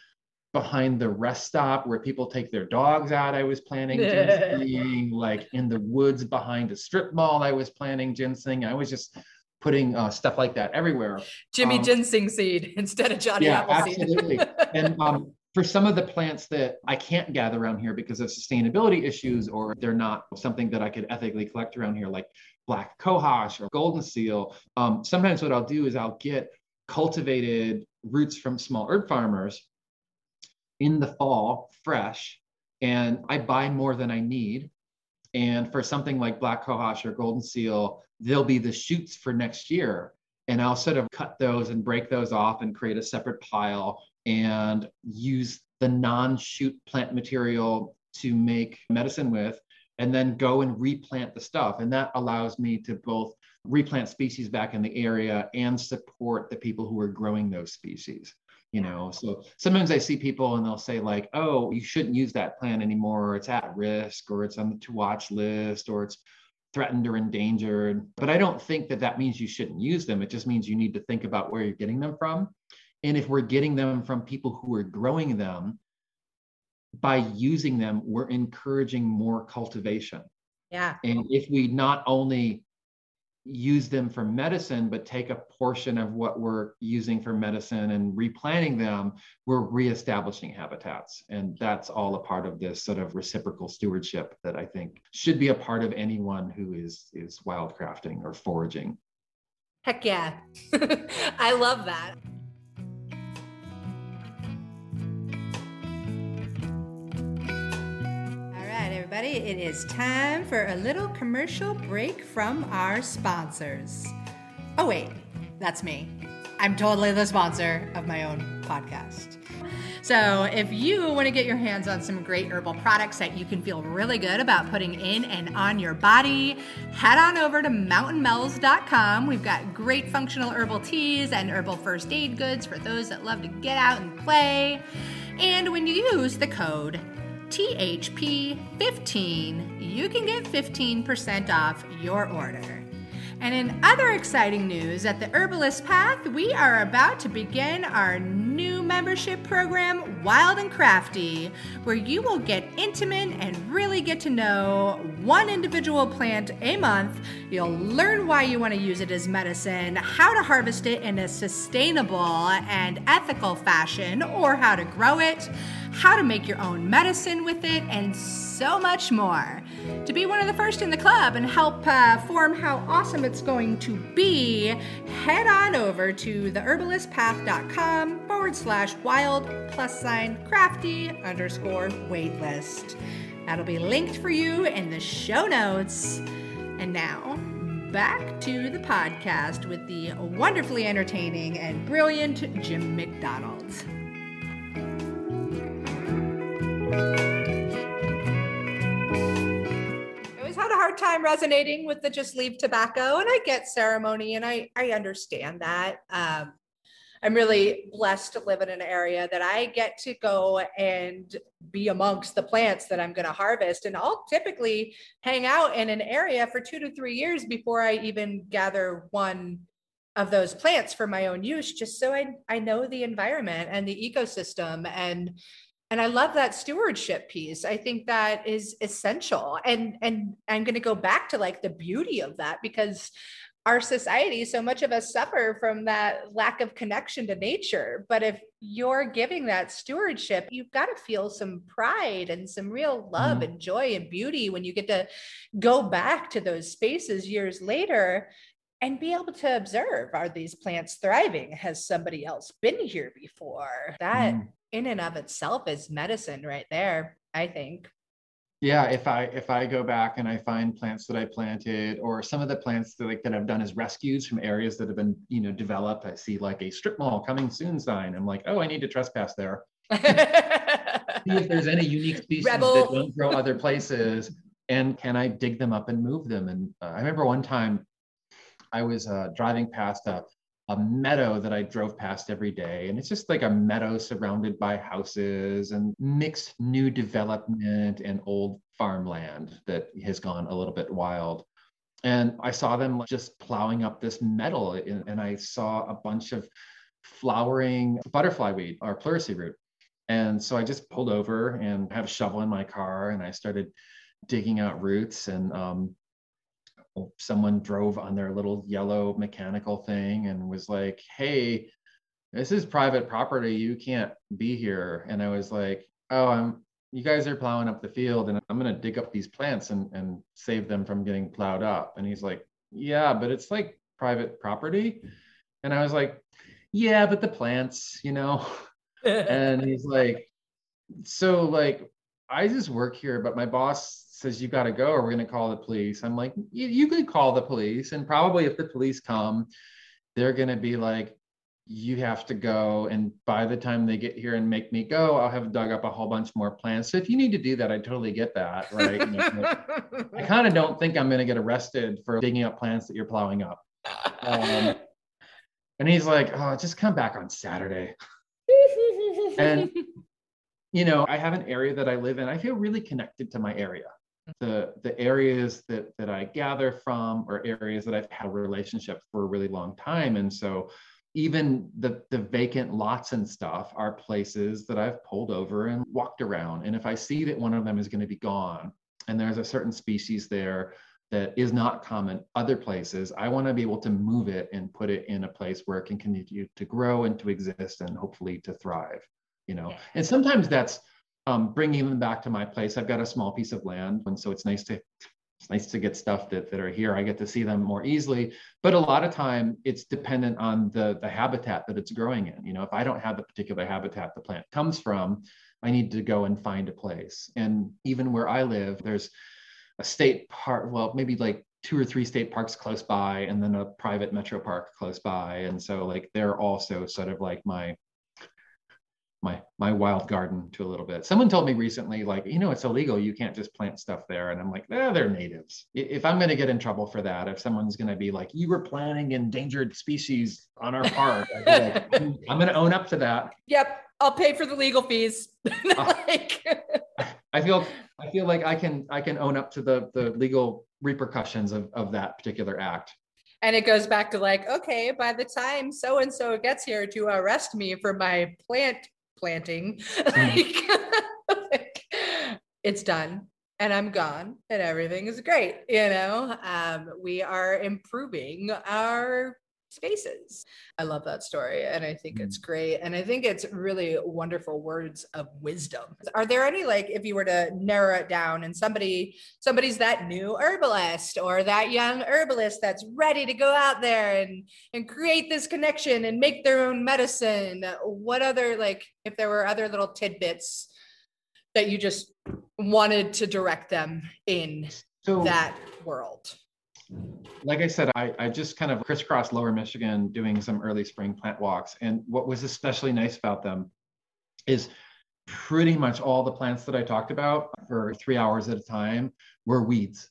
B: Behind the rest stop where people take their dogs out, I was planting ginseng. like in the woods behind a strip mall, I was planting ginseng. I was just putting uh, stuff like that everywhere.
A: Jimmy um, ginseng seed instead of Johnny yeah, Appleseed.
B: absolutely. and um, for some of the plants that I can't gather around here because of sustainability issues or they're not something that I could ethically collect around here, like black cohosh or golden seal. Um, sometimes what I'll do is I'll get cultivated roots from small herb farmers in the fall, fresh, and I buy more than I need. And for something like black cohosh or golden seal, they'll be the shoots for next year. And I'll sort of cut those and break those off and create a separate pile and use the non shoot plant material to make medicine with and then go and replant the stuff. And that allows me to both replant species back in the area and support the people who are growing those species you know so sometimes i see people and they'll say like oh you shouldn't use that plant anymore or it's at risk or it's on the to watch list or it's threatened or endangered. But I don't think that that means you shouldn't use them. It just means you need to think about where you're getting them from. And if we're getting them from people who are growing them, by using them, we're encouraging more cultivation.
A: Yeah.
B: And if we not only use them for medicine, but take a portion of what we're using for medicine and replanting them, we're reestablishing habitats. And that's all a part of this sort of reciprocal stewardship that I think should be a part of anyone who is is wildcrafting or foraging.
A: Heck yeah. I love that. Everybody. It is time for a little commercial break from our sponsors. Oh, wait, that's me. I'm totally the sponsor of my own podcast. So, if you want to get your hands on some great herbal products that you can feel really good about putting in and on your body, head on over to mountainmels.com. We've got great functional herbal teas and herbal first aid goods for those that love to get out and play. And when you use the code THP15, you can get 15% off your order. And in other exciting news, at the Herbalist Path, we are about to begin our new membership program, Wild and Crafty, where you will get intimate and really get to know one individual plant a month. You'll learn why you want to use it as medicine, how to harvest it in a sustainable and ethical fashion, or how to grow it how to make your own medicine with it, and so much more. To be one of the first in the club and help uh, form how awesome it's going to be, head on over to theherbalistpath.com forward slash wild plus sign crafty underscore waitlist. That'll be linked for you in the show notes. And now, back to the podcast with the wonderfully entertaining and brilliant Jim McDonald. Time resonating with the just leave tobacco, and I get ceremony, and I I understand that. Um, I'm really blessed to live in an area that I get to go and be amongst the plants that I'm going to harvest. And I'll typically hang out in an area for two to three years before I even gather one of those plants for my own use, just so I, I know the environment and the ecosystem. And and i love that stewardship piece. I think that is essential. And and i'm going to go back to like the beauty of that because our society so much of us suffer from that lack of connection to nature. But if you're giving that stewardship you've got to feel some pride and some real love mm. and joy and beauty when you get to go back to those spaces years later and be able to observe are these plants thriving? Has somebody else been here before? That mm in and of itself is medicine right there, I think.
B: Yeah, if I if I go back and I find plants that I planted, or some of the plants that like that I've done as rescues from areas that have been you know developed, I see like a strip mall coming soon sign. I'm like, oh, I need to trespass there. see if there's any unique species Rebel. that don't grow other places, and can I dig them up and move them? And uh, I remember one time I was uh, driving past a a meadow that I drove past every day. And it's just like a meadow surrounded by houses and mixed new development and old farmland that has gone a little bit wild. And I saw them just plowing up this meadow, and I saw a bunch of flowering butterfly weed or pleurisy root. And so I just pulled over and have a shovel in my car and I started digging out roots and um, someone drove on their little yellow mechanical thing and was like, "Hey, this is private property. You can't be here." And I was like, "Oh, I'm you guys are plowing up the field and I'm going to dig up these plants and and save them from getting plowed up." And he's like, "Yeah, but it's like private property." And I was like, "Yeah, but the plants, you know." and he's like, "So like I just work here, but my boss says you got to go or we're going to call the police. I'm like you, you could call the police and probably if the police come they're going to be like you have to go and by the time they get here and make me go i'll have dug up a whole bunch more plants so if you need to do that i totally get that right? I kind of don't think i'm going to get arrested for digging up plants that you're plowing up. Um, and he's like oh just come back on saturday. And you know i have an area that i live in i feel really connected to my area the the areas that that I gather from or areas that I've had a relationship for a really long time. And so even the the vacant lots and stuff are places that I've pulled over and walked around. And if I see that one of them is going to be gone and there's a certain species there that is not common other places, I want to be able to move it and put it in a place where it can continue to grow and to exist and hopefully to thrive. You know, and sometimes that's um, bringing them back to my place. I've got a small piece of land, and so it's nice to it's nice to get stuff that, that are here. I get to see them more easily. But a lot of time it's dependent on the, the habitat that it's growing in. You know, if I don't have the particular habitat the plant comes from, I need to go and find a place. And even where I live, there's a state park, well, maybe like two or three state parks close by and then a private metro park close by. And so like they're also sort of like my my my wild garden to a little bit. Someone told me recently, like, you know, it's illegal. You can't just plant stuff there. And I'm like, eh, they're natives. If I'm going to get in trouble for that, if someone's going to be like, you were planting endangered species on our park, like, I'm going to own up to that.
A: Yep, I'll pay for the legal fees. like...
B: I feel I feel like I can I can own up to the the legal repercussions of of that particular act
A: and it goes back to like okay by the time so and so gets here to arrest me for my plant planting. Mm-hmm. like, it's done and I'm gone and everything is great. You know, um, we are improving our spaces. I love that story and I think it's mm. great. And I think it's really wonderful words of wisdom. Are there any like if you were to narrow it down and somebody somebody's that new herbalist or that young herbalist that's ready to go out there and and create this connection and make their own medicine, what other like if there were other little tidbits that you just wanted to direct them in so, that world?
B: Like I said, I, I just kind of crisscrossed lower Michigan doing some early spring plant walks. And what was especially nice about them is pretty much all the plants that I talked about for three hours at a time were weeds.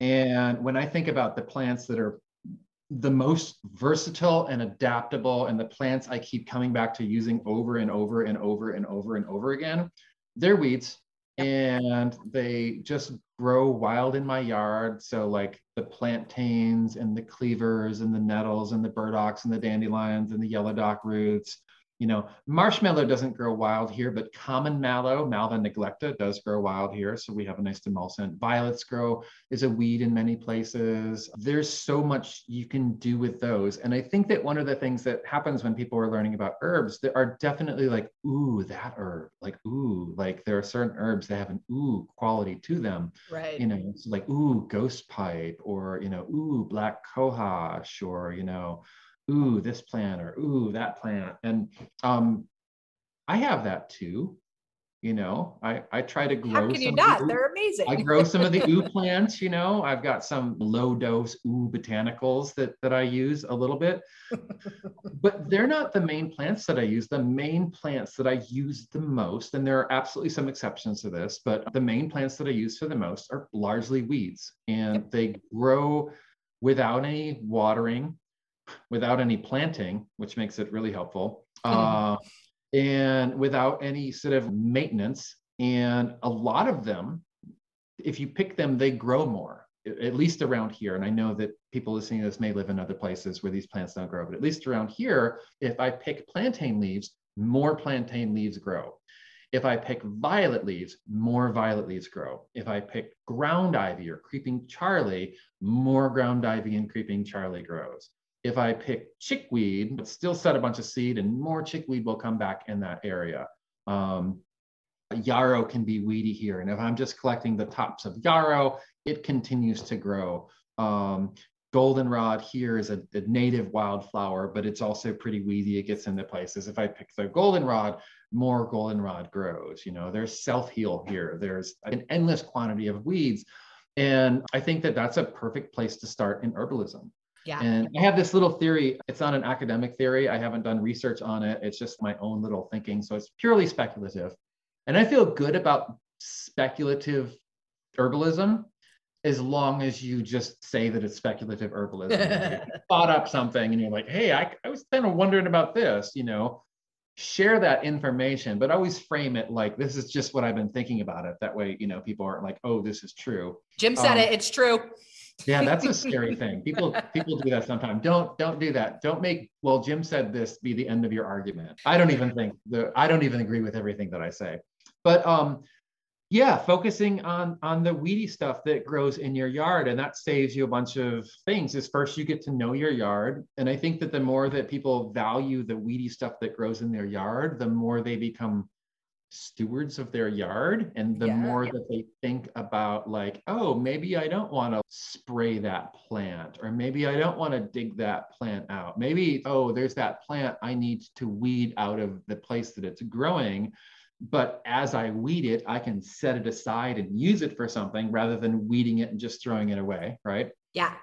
B: And when I think about the plants that are the most versatile and adaptable, and the plants I keep coming back to using over and over and over and over and over again, they're weeds and they just grow wild in my yard. So like the plantains and the cleavers and the nettles and the burdocks and the dandelions and the yellow dock roots you know, marshmallow doesn't grow wild here, but common mallow, Malva neglecta, does grow wild here. So we have a nice demulcent. Violets grow is a weed in many places. There's so much you can do with those. And I think that one of the things that happens when people are learning about herbs, there are definitely like, ooh, that herb, like, ooh, like there are certain herbs that have an ooh quality to them.
A: Right.
B: You know, it's like, ooh, ghost pipe, or, you know, ooh, black cohosh, or, you know, ooh, this plant or ooh, that plant. And um, I have that too. You know, I, I try to grow.
A: How can you not? The They're amazing.
B: I grow some of the ooh plants. You know, I've got some low dose ooh botanicals that that I use a little bit, but they're not the main plants that I use. The main plants that I use the most, and there are absolutely some exceptions to this, but the main plants that I use for the most are largely weeds, and they grow without any watering without any planting, which makes it really helpful, hmm. uh, and without any sort of maintenance. And a lot of them, if you pick them, they grow more, at least around here. And I know that people listening to this may live in other places where these plants don't grow, but at least around here, if I pick plantain leaves, more plantain leaves grow. If I pick violet leaves, more violet leaves grow. If I pick ground ivy or creeping Charlie, more ground ivy and creeping Charlie grows if I pick chickweed, but still set a bunch of seed and more chickweed will come back in that area. Um, yarrow can be weedy here. And if I'm just collecting the tops of yarrow, it continues to grow. Um, goldenrod here is a, a, native wildflower, but it's also pretty weedy. It gets into places. If I pick the goldenrod, more goldenrod grows. You know, there's self-heal here. There's an endless quantity of weeds. And I think that that's a perfect place to start in herbalism.
A: Yeah.
B: And I have this little theory. It's not an academic theory. I haven't done research on it. It's just my own little thinking. So it's purely speculative. And I feel good about speculative herbalism as long as you just say that it's speculative herbalism. like thought up something and you're like, hey, I, I was kind of wondering about this, you know. share that information, but always frame it like this is just what I've been thinking about it. That way, you know, people aren't like, oh, this is true.
A: Jim said um, it, it's true.
B: Yeah, that's a scary thing. People people do that sometimes. Don't don't do that. Don't make well, Jim said this be the end of your argument. I don't even think the I don't even agree with everything that I say. But um yeah focusing on on the weedy stuff that grows in your yard and that saves you a bunch of things is first you get to know your yard and i think that the more that people value the weedy stuff that grows in their yard the more they become stewards of their yard and the yeah. more that they think about like oh maybe i don't want to spray that plant or maybe i don't want to dig that plant out maybe oh there's that plant i need to weed out of the place that it's growing but as I weed it, I can set it aside and use it for something rather than weeding it and just throwing it away, right?
A: Yeah.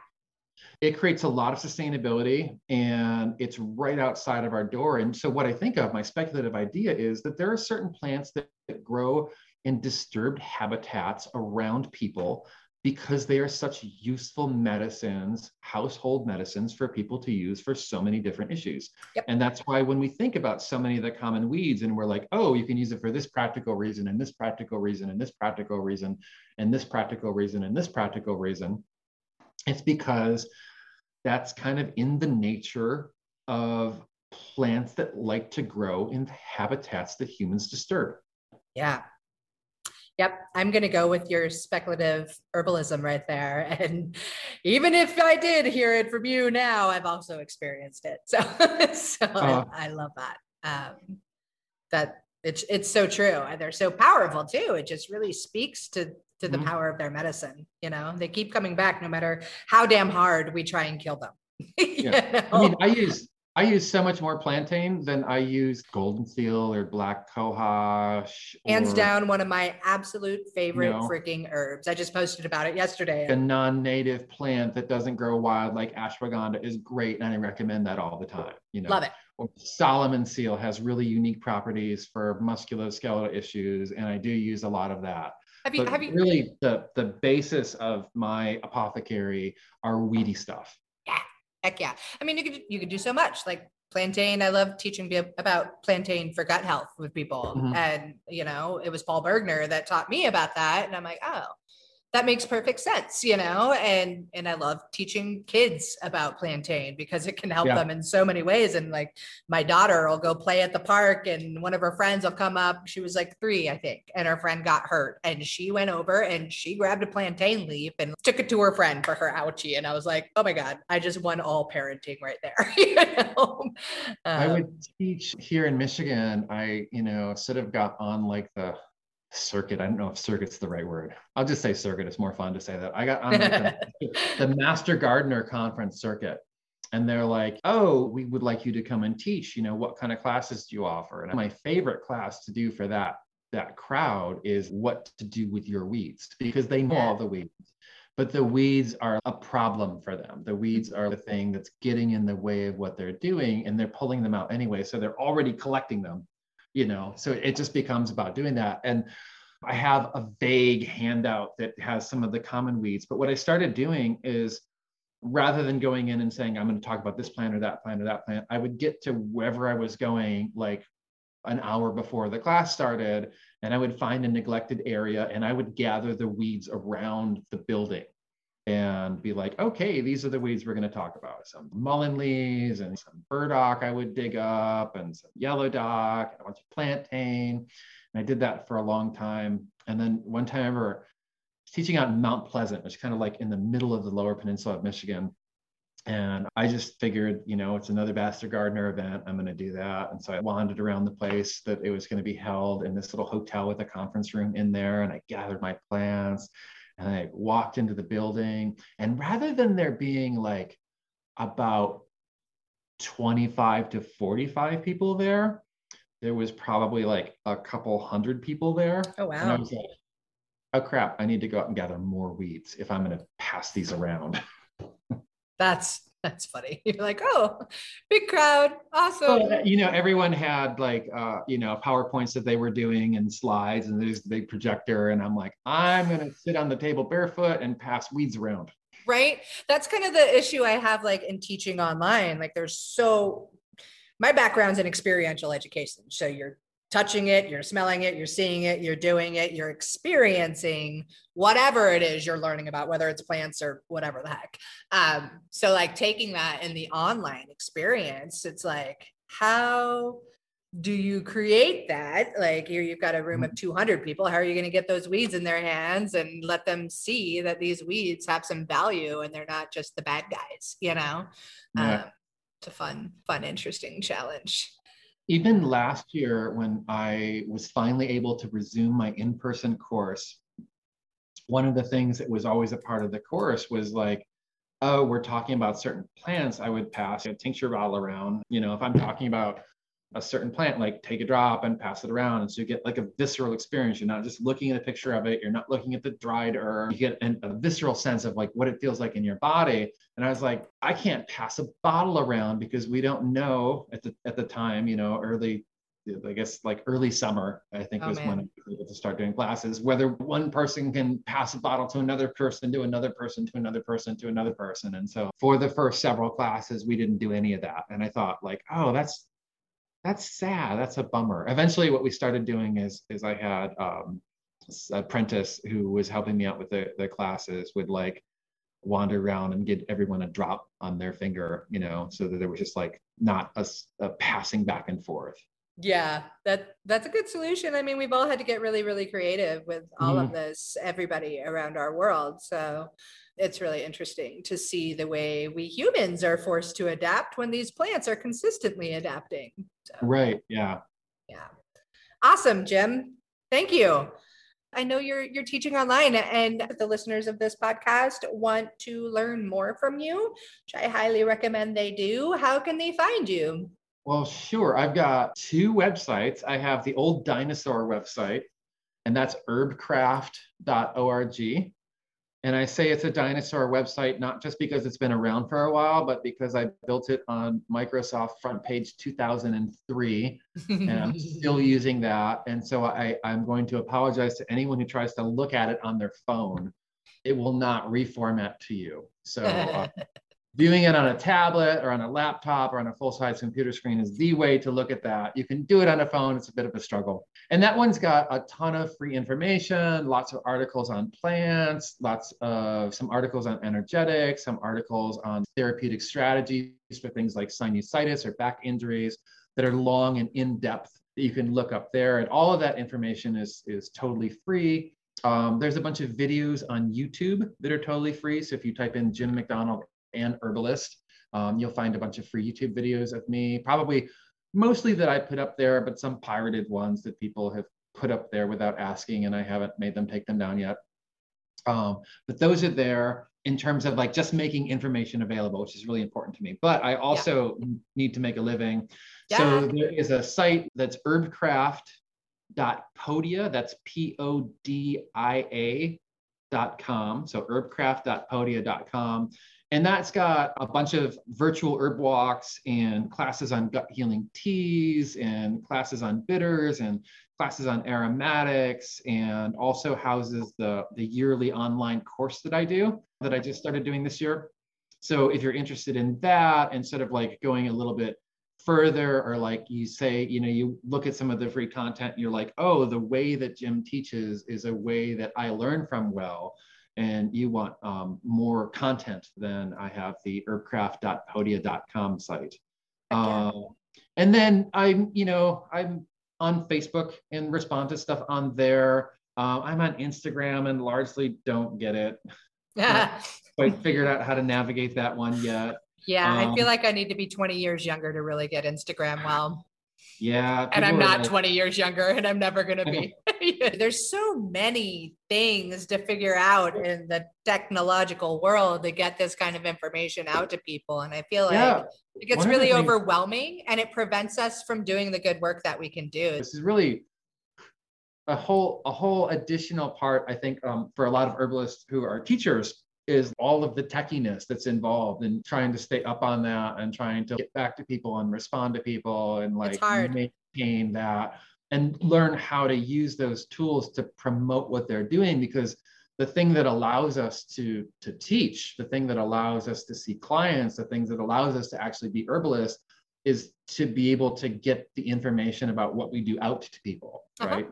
B: It creates a lot of sustainability and it's right outside of our door. And so, what I think of, my speculative idea is that there are certain plants that, that grow in disturbed habitats around people because they are such useful medicines, household medicines for people to use for so many different issues. Yep. And that's why when we think about so many of the common weeds and we're like, oh, you can use it for this practical reason and this practical reason and this practical reason and this practical reason and this practical reason, it's because that's kind of in the nature of plants that like to grow in habitats that humans disturb.
A: Yeah, Yep, I'm going to go with your speculative herbalism right there. And even if I did hear it from you now, I've also experienced it. So, so uh, I, I, love that. Um, that it's it's so true. And they're so powerful too. It just really speaks to to the mm-hmm. power of their medicine. You know, they keep coming back no matter how damn hard we try and kill them.
B: yeah. I mean, I use I use so much more plantain than I use golden seal or black cohosh.
A: Hands down, one of my absolute favorite you know, freaking herbs. I just posted about it yesterday.
B: A non-native plant that doesn't grow wild like ashwagandha is great, and I recommend that all the time. You know,
A: love it.
B: Solomon seal has really unique properties for musculoskeletal issues, and I do use a lot of that.
A: Have you, but have you
B: really the the basis of my apothecary are weedy stuff Yeah,
A: heck yeah. I mean, you could you could do so much like plantain. I love teaching about plantain for gut health with people, mm-hmm. and you know, it was Paul Bergner that taught me about that, and I'm like, oh, that makes perfect sense you know? And and i love teaching kids about plantain because it can help yeah. them in so many ways. And like my daughter will go play at the park and one of her friends will come up. She was like three i think and her friend got hurt. And she went over and she grabbed a plantain leaf and took it to her friend for her ouchie. And i was like oh my god i just won all parenting right there. You know? um,
B: i would teach here in michigan. I you know sort of got on like the circuit. I don't know if circuit's the right word. I'll just say circuit. It's more fun to say that. I got on the, the Master Gardener Conference circuit. And they're like, oh, we would like you to come and teach. You know, what kind of classes do you offer? And my favorite class to do for that that crowd is what to do with your weeds because they know yeah. all the weeds but the weeds are a problem for them. The weeds are the thing that's getting in the way of what they're doing, and they're pulling them out anyway. So they're already collecting them you know so it just becomes about doing that. And i have a vague handout that has some of the common weeds but what i started doing is rather than going in and saying i'm going to talk about this plant or that plant or that plant i would get to wherever i was going like an hour before the class started and i would find a neglected area and i would gather the weeds around the building and be like, okay, these are the weeds we're going to talk about. Some mullein leaves and some burdock I would dig up and some yellow dock and a bunch of plantain. And I did that for a long time. And then one time I remember teaching out in Mount Pleasant, which is kind of like in the middle of the lower peninsula of Michigan. And I just figured, you know, it's another Master Gardener event. I'm going to do that. And so I wandered around the place that it was going to be held in this little hotel with a conference room in there. And I gathered my plants and I walked into the building. And rather than there being like about 25 to 45 people there, there was probably like a couple hundred people there.
A: Oh, wow. And I was like,
B: oh crap, I need to go out and gather more weeds if I'm going to pass these around.
A: That's that's funny. You're like, oh, big crowd, awesome.
B: Well, you know, everyone had like, uh, you know, powerpoints that they were doing and slides, and there's the big projector, and I'm like, I'm gonna sit on the table barefoot and pass weeds around.
A: Right. That's kind of the issue I have, like in teaching online. Like, there's so my background's in experiential education. So you're touching it, you're smelling it, you're seeing it, you're doing it, you're experiencing whatever it is you're learning about, whether it's plants or whatever the heck. Um, so, like taking that in the online experience, it's like, how do you create that? Like here, you've got a room of mm-hmm. 200 people. How are you going to get those weeds in their hands and let them see that these weeds have some value and they're not just the bad guys? You know, yeah. um, it's a fun, fun, interesting challenge
B: even last year when I was finally able to resume my in-person course, one of the things that was always a part of the course was like, oh, we're talking about certain plants, I would pass a tincture bottle around. You know, if I'm talking about a certain plant, like take a drop and pass it around. And so you get like a visceral experience. You're not just looking at a picture of it, you're not looking at the dried herb. You get an, a visceral sense of like what it feels like in your body. And I was like, I can't pass a bottle around because we don't know at the at the time, you know, early I guess like early summer, I think oh, was man. when I was able to start doing classes, whether one person can pass a bottle to another person, to another person, to another person, to another person. And so for the first several classes, we didn't do any of that. And I thought like, oh, that's that's sad. That's a bummer. Eventually, what we started doing is is I had um, apprentice who was helping me out with the, the classes would like wander around and get everyone a drop on their finger, you know, so that there was just like not a, a passing back and forth.
A: Yeah, that that's a good solution. I mean, we've all had to get really, really creative with all mm-hmm. of this, everybody around our world. So it's really interesting to see the way we humans are forced to adapt when these plants are consistently adapting.
B: So, right. Yeah.
A: Yeah. Awesome, Jim. Thank you. I know you're you're teaching online and the listeners of this podcast want to learn more from you, which I highly recommend they do. How can they find you?
B: Well, sure. I've got two websites. I have the old dinosaur website, and that's herbcraft.org. And I say it's a dinosaur website, not just because it's been around for a while, but because I built it on Microsoft front page 2003 and I'm still using that. And so I, I'm going to apologize to anyone who tries to look at it on their phone. It will not reformat to you. So uh, viewing it on a tablet or on a laptop or on a full-size computer screen is the way to look at that. You can do it on a phone. It's a bit of a struggle. And that one's got a ton of free information, lots of articles on plants, lots of some articles on energetics, some articles on therapeutic strategies for things like sinusitis or back injuries that are long and in-depth that you can look up there. And all of that information is, is totally free. Um, there's a bunch of videos on YouTube that are totally free. So if you type in Jim McDonald and herbalist. Um, you'll find a bunch of free YouTube videos of me, probably mostly that I put up there, but some pirated ones that people have put up there without asking, and I haven't made them take them down yet. Um, but those are there in terms of like just making information available, which is really important to me. But I also yeah. need to make a living. Yeah. So there is a site that's herbcraft.podia, that's P O D I A dot com. So herbcraft.podia.com. And that's got a bunch of virtual herb walks and classes on gut healing teas and classes on bitters and classes on aromatics and also houses the, the yearly online course that I do that I just started doing this year. So if you're interested in that, instead of like going a little bit further or like you say, you know, you look at some of the free content, you're like, oh, the way that Jim teaches is a way that I learn from well and you want um, more content, then I have the herbcraft.podia.com site. Uh, and then I'm, you know, I'm on Facebook and respond to stuff on there. Uh, I'm on Instagram and largely don't get it. Yeah. quite figured out how to navigate that one yet.
A: Yeah, um, I feel um, like I need to be 20 years younger to really get Instagram well.
B: Yeah.
A: And I'm not like, 20 years younger and I'm never going to be. There's so many things to figure out in the technological world to get this kind of information out to people. And I feel like yeah. it gets One really overwhelming and it prevents us from doing the good work that we can do.
B: This is really a whole a whole additional part, I think, um, for a lot of herbalists who are teachers is all of the techiness that's involved in trying to stay up on that and trying to get back to people and respond to people and like maintain that and learn how to use those tools to promote what they're doing because the thing that allows us to to teach the thing that allows us to see clients the things that allows us to actually be herbalists is to be able to get the information about what we do out to people, uh-huh. right?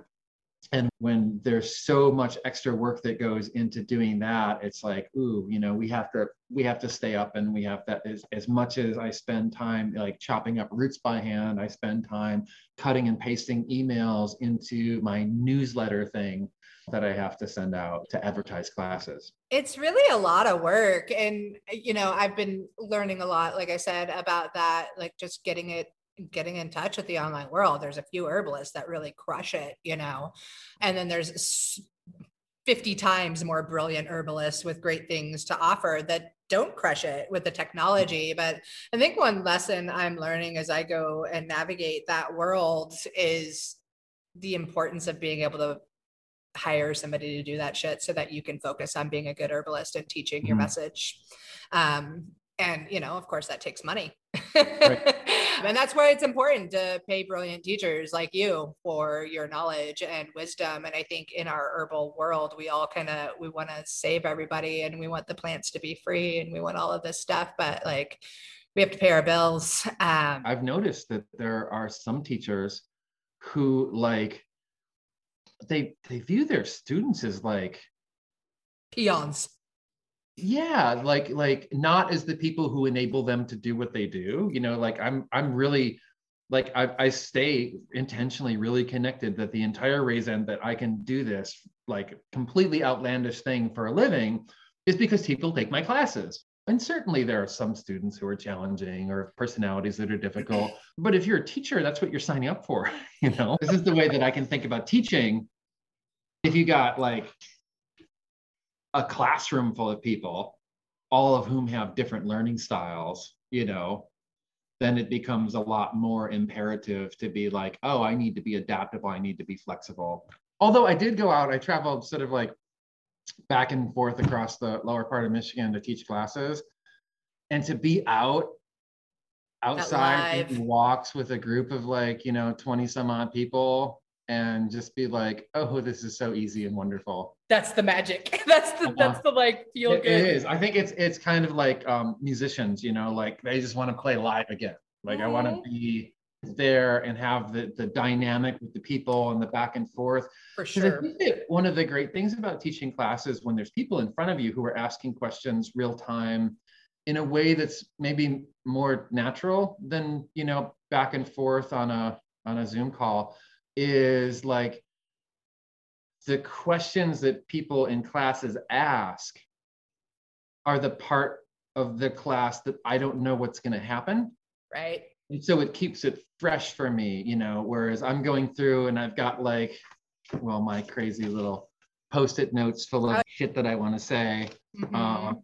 B: And when there's so much extra work that goes into doing that it's like ooh you know we have to we have to stay up and we have that as, as much as i spend time like chopping up roots by hand i spend time cutting and pasting emails into my newsletter thing that I have to send out to advertise classes.
A: It's really a lot of work. And, you know, I've been learning a lot, like I said, about that, like just getting it getting in touch with the online world. There's a few herbalists that really crush it, you know, and then there's 50 times more brilliant herbalists with great things to offer that don't crush it with the technology. But I think one lesson I'm learning as I go and navigate that world is the importance of being able to hire somebody to do that shit so that you can focus on being a good herbalist and teaching mm-hmm. your message. Um, and you know, of course, that takes money. Right. and that's why it's important to pay brilliant teachers like you for your knowledge and wisdom. And i think in our herbal world we all kind of we want to save everybody and we want the plants to be free and we want all of this stuff but like we have to pay our bills
B: um, i've noticed that there are some teachers who like they they view their students as like
A: peons
B: yeah like like not as the people who enable them to do what they do you know like i'm i'm really like I, I stay intentionally really connected that the entire reason that i can do this like completely outlandish thing for a living is because people take my classes. And certainly there are some students who are challenging or personalities that are difficult but if you're a teacher that's what you're signing up for you know? This is the way that i can think about teaching. If you got like a classroom full of people, all of whom have different learning styles, you know, then it becomes a lot more imperative to be like, oh, I need to be adaptable, I need to be flexible. Although I did go out, I traveled sort of like back and forth across the lower part of Michigan to teach classes. And to be out outside walks with a group of like, you know, 20 some odd people and just be like, oh, this is so easy and wonderful.
A: That's the magic. That's the uh that's the like feel
B: it,
A: good.
B: It is. I think it's it's kind of like um, musicians, you know, like they just want to play live again. Like mm-hmm. I want to be there and have the the dynamic with the people and the back and forth.
A: For sure.
B: I think that one of the great things about teaching classes when there's people in front of you who are asking questions real time in a way that's maybe more natural than you know back and forth on a on a Zoom call is like the questions that people in classes ask are the part of the class that I don't know what's going to happen.
A: Right.
B: And so it keeps it fresh for me, you know, whereas I'm going through and I've got like, well, my crazy little post it notes full of shit that I want to say. Mm-hmm. Um,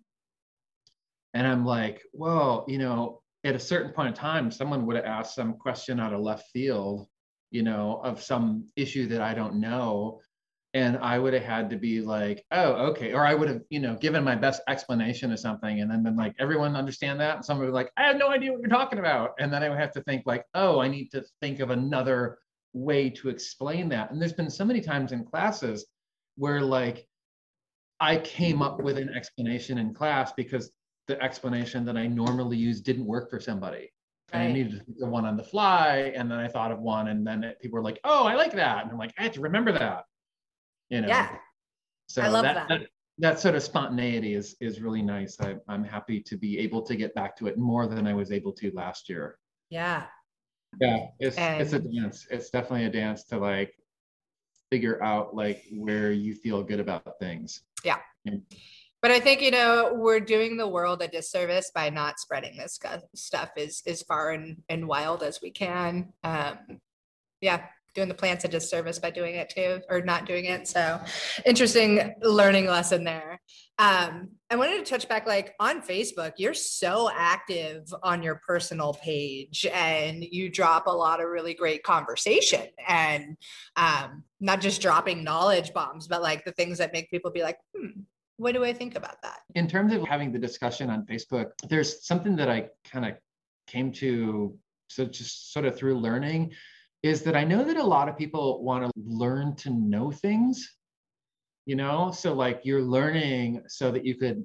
B: and I'm like, well, you know, at a certain point in time, someone would have asked some question out of left field you know, of some issue that I don't know. And I would have had to be like, oh, okay. Or I would have, you know, given my best explanation of something and then been like, everyone understand that? And someone would be like, I have no idea what you're talking about. And then I would have to think like, oh, I need to think of another way to explain that. And there's been so many times in classes where like I came up with an explanation in class because the explanation that I normally use didn't work for somebody and I needed to think of one on the fly. And then I thought of one, and then it, people were like, "Oh, I like that," and I'm like, "I have to remember that." You know.
A: Yeah.
B: So I love that. that. that, that sort of spontaneity is is really nice. I, I'm happy to be able to get back to it more than I was able to last year.
A: Yeah.
B: Yeah, it's and... it's a dance. It's definitely a dance to like figure out like where you feel good about things.
A: Yeah. yeah but I think you know we're doing the world a disservice by not spreading this stuff as as far and, and wild as we can. Um, yeah, doing the plants a disservice by doing it too, or not doing it. So interesting learning lesson there. Um, I wanted to touch back like on Facebook, you're so active on your personal page and you drop a lot of really great conversation and um, not just dropping knowledge bombs, but like the things that make people be like, hmm, what do I think about that?
B: In terms of having the discussion on Facebook, there's something that I kind of came to so just sort of through learning is that I know that a lot of people want to learn to know things, you know? So like you're learning so that you could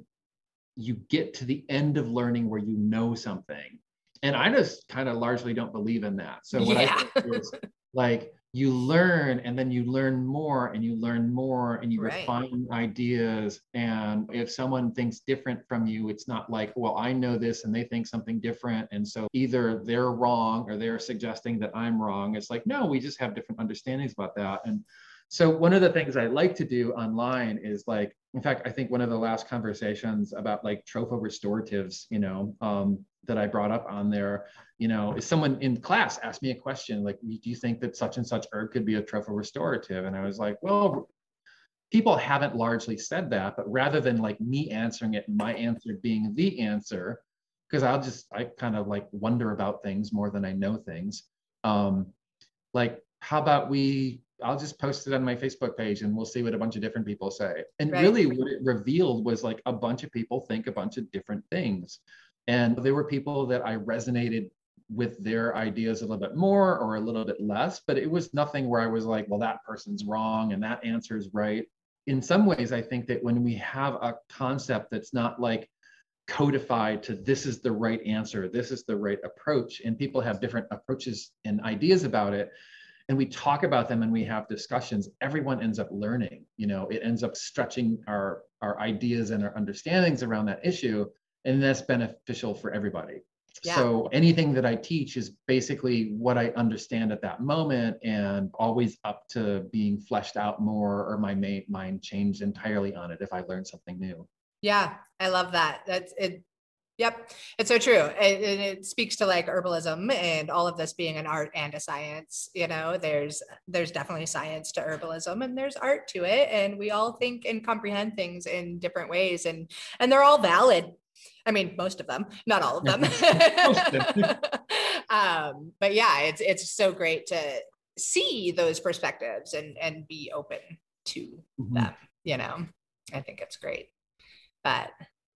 B: you get to the end of learning where you know something. and I just kind of largely don't believe in that. So what yeah. I think is like you learn and then you learn more and you learn more and you right. refine ideas. And if someone thinks different from you, it's not like, well, I know this and they think something different. And so either they're wrong or they're suggesting that I'm wrong. It's like, no, we just have different understandings about that. And so one of the things I like to do online is like, in fact, I think one of the last conversations about like tropho restoratives, you know, um, that I brought up on there, you know, if someone in class asked me a question like, do you think that such and such herb could be a tropho restorative? And I was like, well, people haven't largely said that, but rather than like me answering it, my answer being the answer, because I'll just I kind of like wonder about things more than I know things. Um, like, how about we I'll just post it on my Facebook page and we'll see what a bunch of different people say. And right. really, what it revealed was like a bunch of people think a bunch of different things. And there were people that I resonated with their ideas a little bit more or a little bit less, but it was nothing where I was like, well, that person's wrong and that answer is right. In some ways, I think that when we have a concept that's not like codified to this is the right answer, this is the right approach, and people have different approaches and ideas about it, and we talk about them and we have discussions everyone ends up learning you know it ends up stretching our our ideas and our understandings around that issue and that's beneficial for everybody yeah. so anything that i teach is basically what i understand at that moment and always up to being fleshed out more or my mind changed entirely on it if i learn something new
A: yeah i love that that's it Yep, it's so true. It, it, it, speaks to like herbalism and all of this being an art and a science. You know, there's there's definitely science to herbalism and there's art to it, and we all think and comprehend things in different ways, and and they're all valid. I mean, most of them, not all of them. um, but yeah, it's it's so great to see those perspectives and and be open to mm-hmm. them. You know, I think it's great. But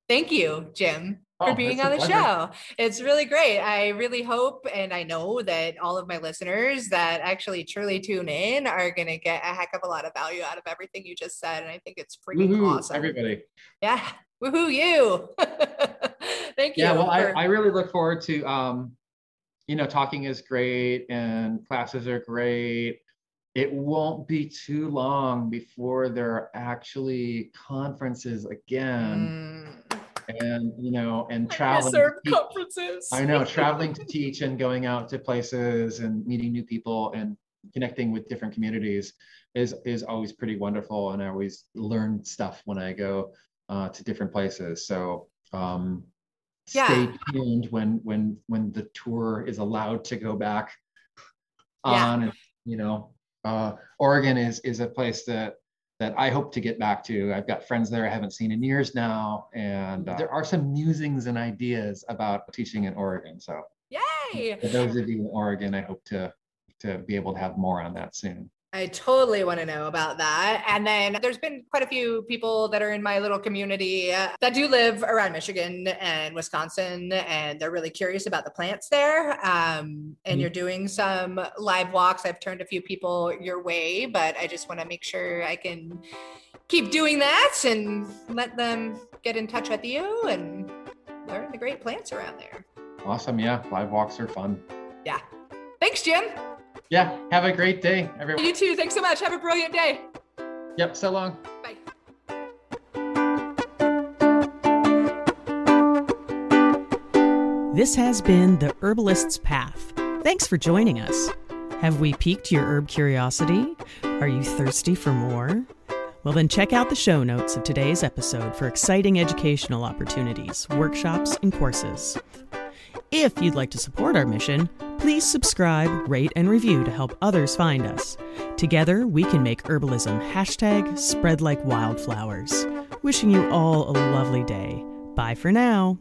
A: thank you, Jim, for oh, being on the show. It's really great. I really hope and I know that all of my listeners that actually truly tune in are going to get a heck of a lot of value out of everything you just said. And I think it's pretty awesome.
B: Everybody.
A: Yeah. Woohoo, you. Thank you.
B: Yeah. Well, for- I, I really look forward to, um, you know, talking is great and classes are great. It won't be too long before there are actually conferences again. Mm and you know and traveling
A: I conferences
B: i know traveling to teach and going out to places and meeting new people and connecting with different communities is is always pretty wonderful and i always learn stuff when i go uh, to different places so um, yeah. stay tuned when when when the tour is allowed to go back on yeah. and you know uh, oregon is is a place that that I hope to get back to. I've got friends there I haven't seen in years now, and uh, there are some musings and ideas about teaching in Oregon. So,
A: yay!
B: For those of you in Oregon, I hope to to be able to have more on that soon.
A: I totally want to know about that. And then there's been quite a few people that are in my little community uh, that do live around Michigan and Wisconsin, and they're really curious about the plants there. Um, and mm-hmm. you're doing some live walks. I've turned a few people your way, but I just want to make sure I can keep doing that and let them get in touch with you and learn the great plants around there.
B: Awesome. Yeah. Live walks are fun.
A: Yeah. Thanks, Jim.
B: Yeah. Have a great day, everyone.
A: You too. Thanks so much. Have a brilliant day.
B: Yep. So long.
A: Bye.
C: This has been The Herbalist's Path. Thanks for joining us. Have we piqued your herb curiosity? Are you thirsty for more? Well, then check out the show notes of today's episode for exciting educational opportunities, workshops, and courses. If you'd like to support our mission, please subscribe, rate, and review to help others find us. Together, we can make herbalism hashtag spread like wildflowers. Wishing you all a lovely day. Bye for now.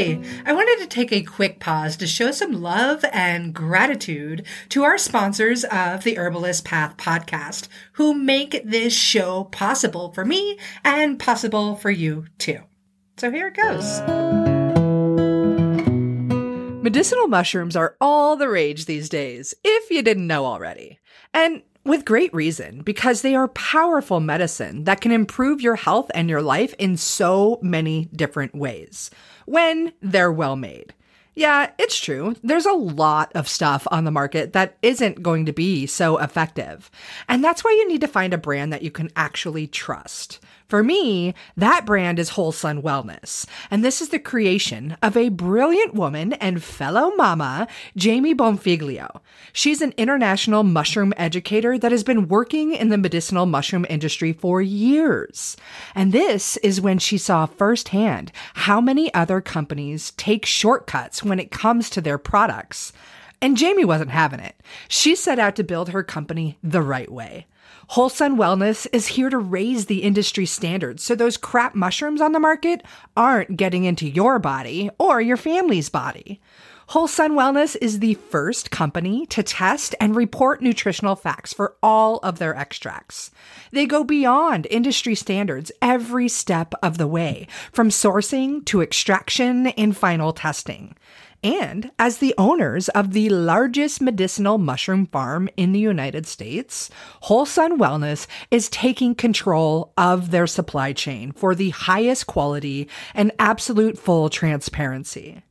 A: I wanted to take a quick pause to show some love and gratitude to our sponsors of the Herbalist Path podcast, who make this show possible for me and possible for you too. So here it goes. Medicinal mushrooms are all the rage these days, if you didn't know already. And with great reason, because they are powerful medicine that can improve your health and your life in so many different ways when they're well made. Yeah, it's true. There's a lot of stuff on the market that isn't going to be so effective. And that's why you need to find a brand that you can actually trust. For me, that brand is Wholesun Wellness, and this is the creation of a brilliant woman and fellow mama, Jamie Bonfiglio. She's an international mushroom educator that has been working in the medicinal mushroom industry for years. And this is when she saw firsthand how many other companies take shortcuts when it comes to their products. And Jamie wasn't having it. She set out to build her company the right way. Wholesun Wellness is here to raise the industry standards so those crap mushrooms on the market aren't getting into your body or your family's body. Wholesun Wellness is the first company to test and report nutritional facts for all of their extracts. They go beyond industry standards every step of the way, from sourcing to extraction and final testing and as the owners of the largest medicinal mushroom farm in the United States, Wholesun Wellness is taking control of their supply chain for the highest quality and absolute full transparency.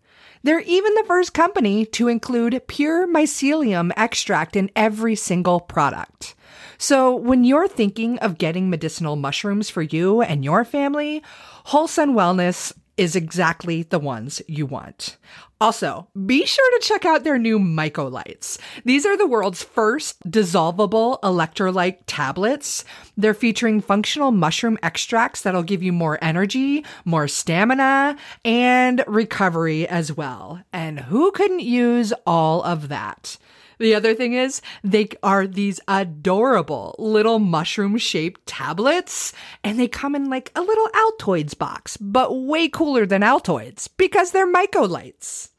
A: They're even the first company to include pure mycelium extract in every single product. So when you're thinking of getting medicinal mushrooms for you and your family, Wholesun Wellness is exactly the ones you want. Also, be sure to check out their new Mycolites. These are the world's first dissolvable electrolyte tablets. They're featuring functional mushroom extracts that'll give you more energy, more stamina, and recovery as well. And who couldn't use all of that? The other thing is, they are these adorable little mushroom shaped tablets, and they come in like a little Altoids box, but way cooler than Altoids because they're Mycolites.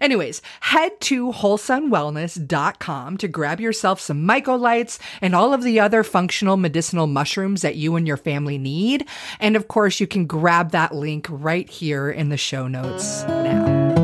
A: Anyways, head to wholesunwellness.com to grab yourself some mycolites and all of the other functional medicinal mushrooms that you and your family need. And of course, you can grab that link right here in the show notes now.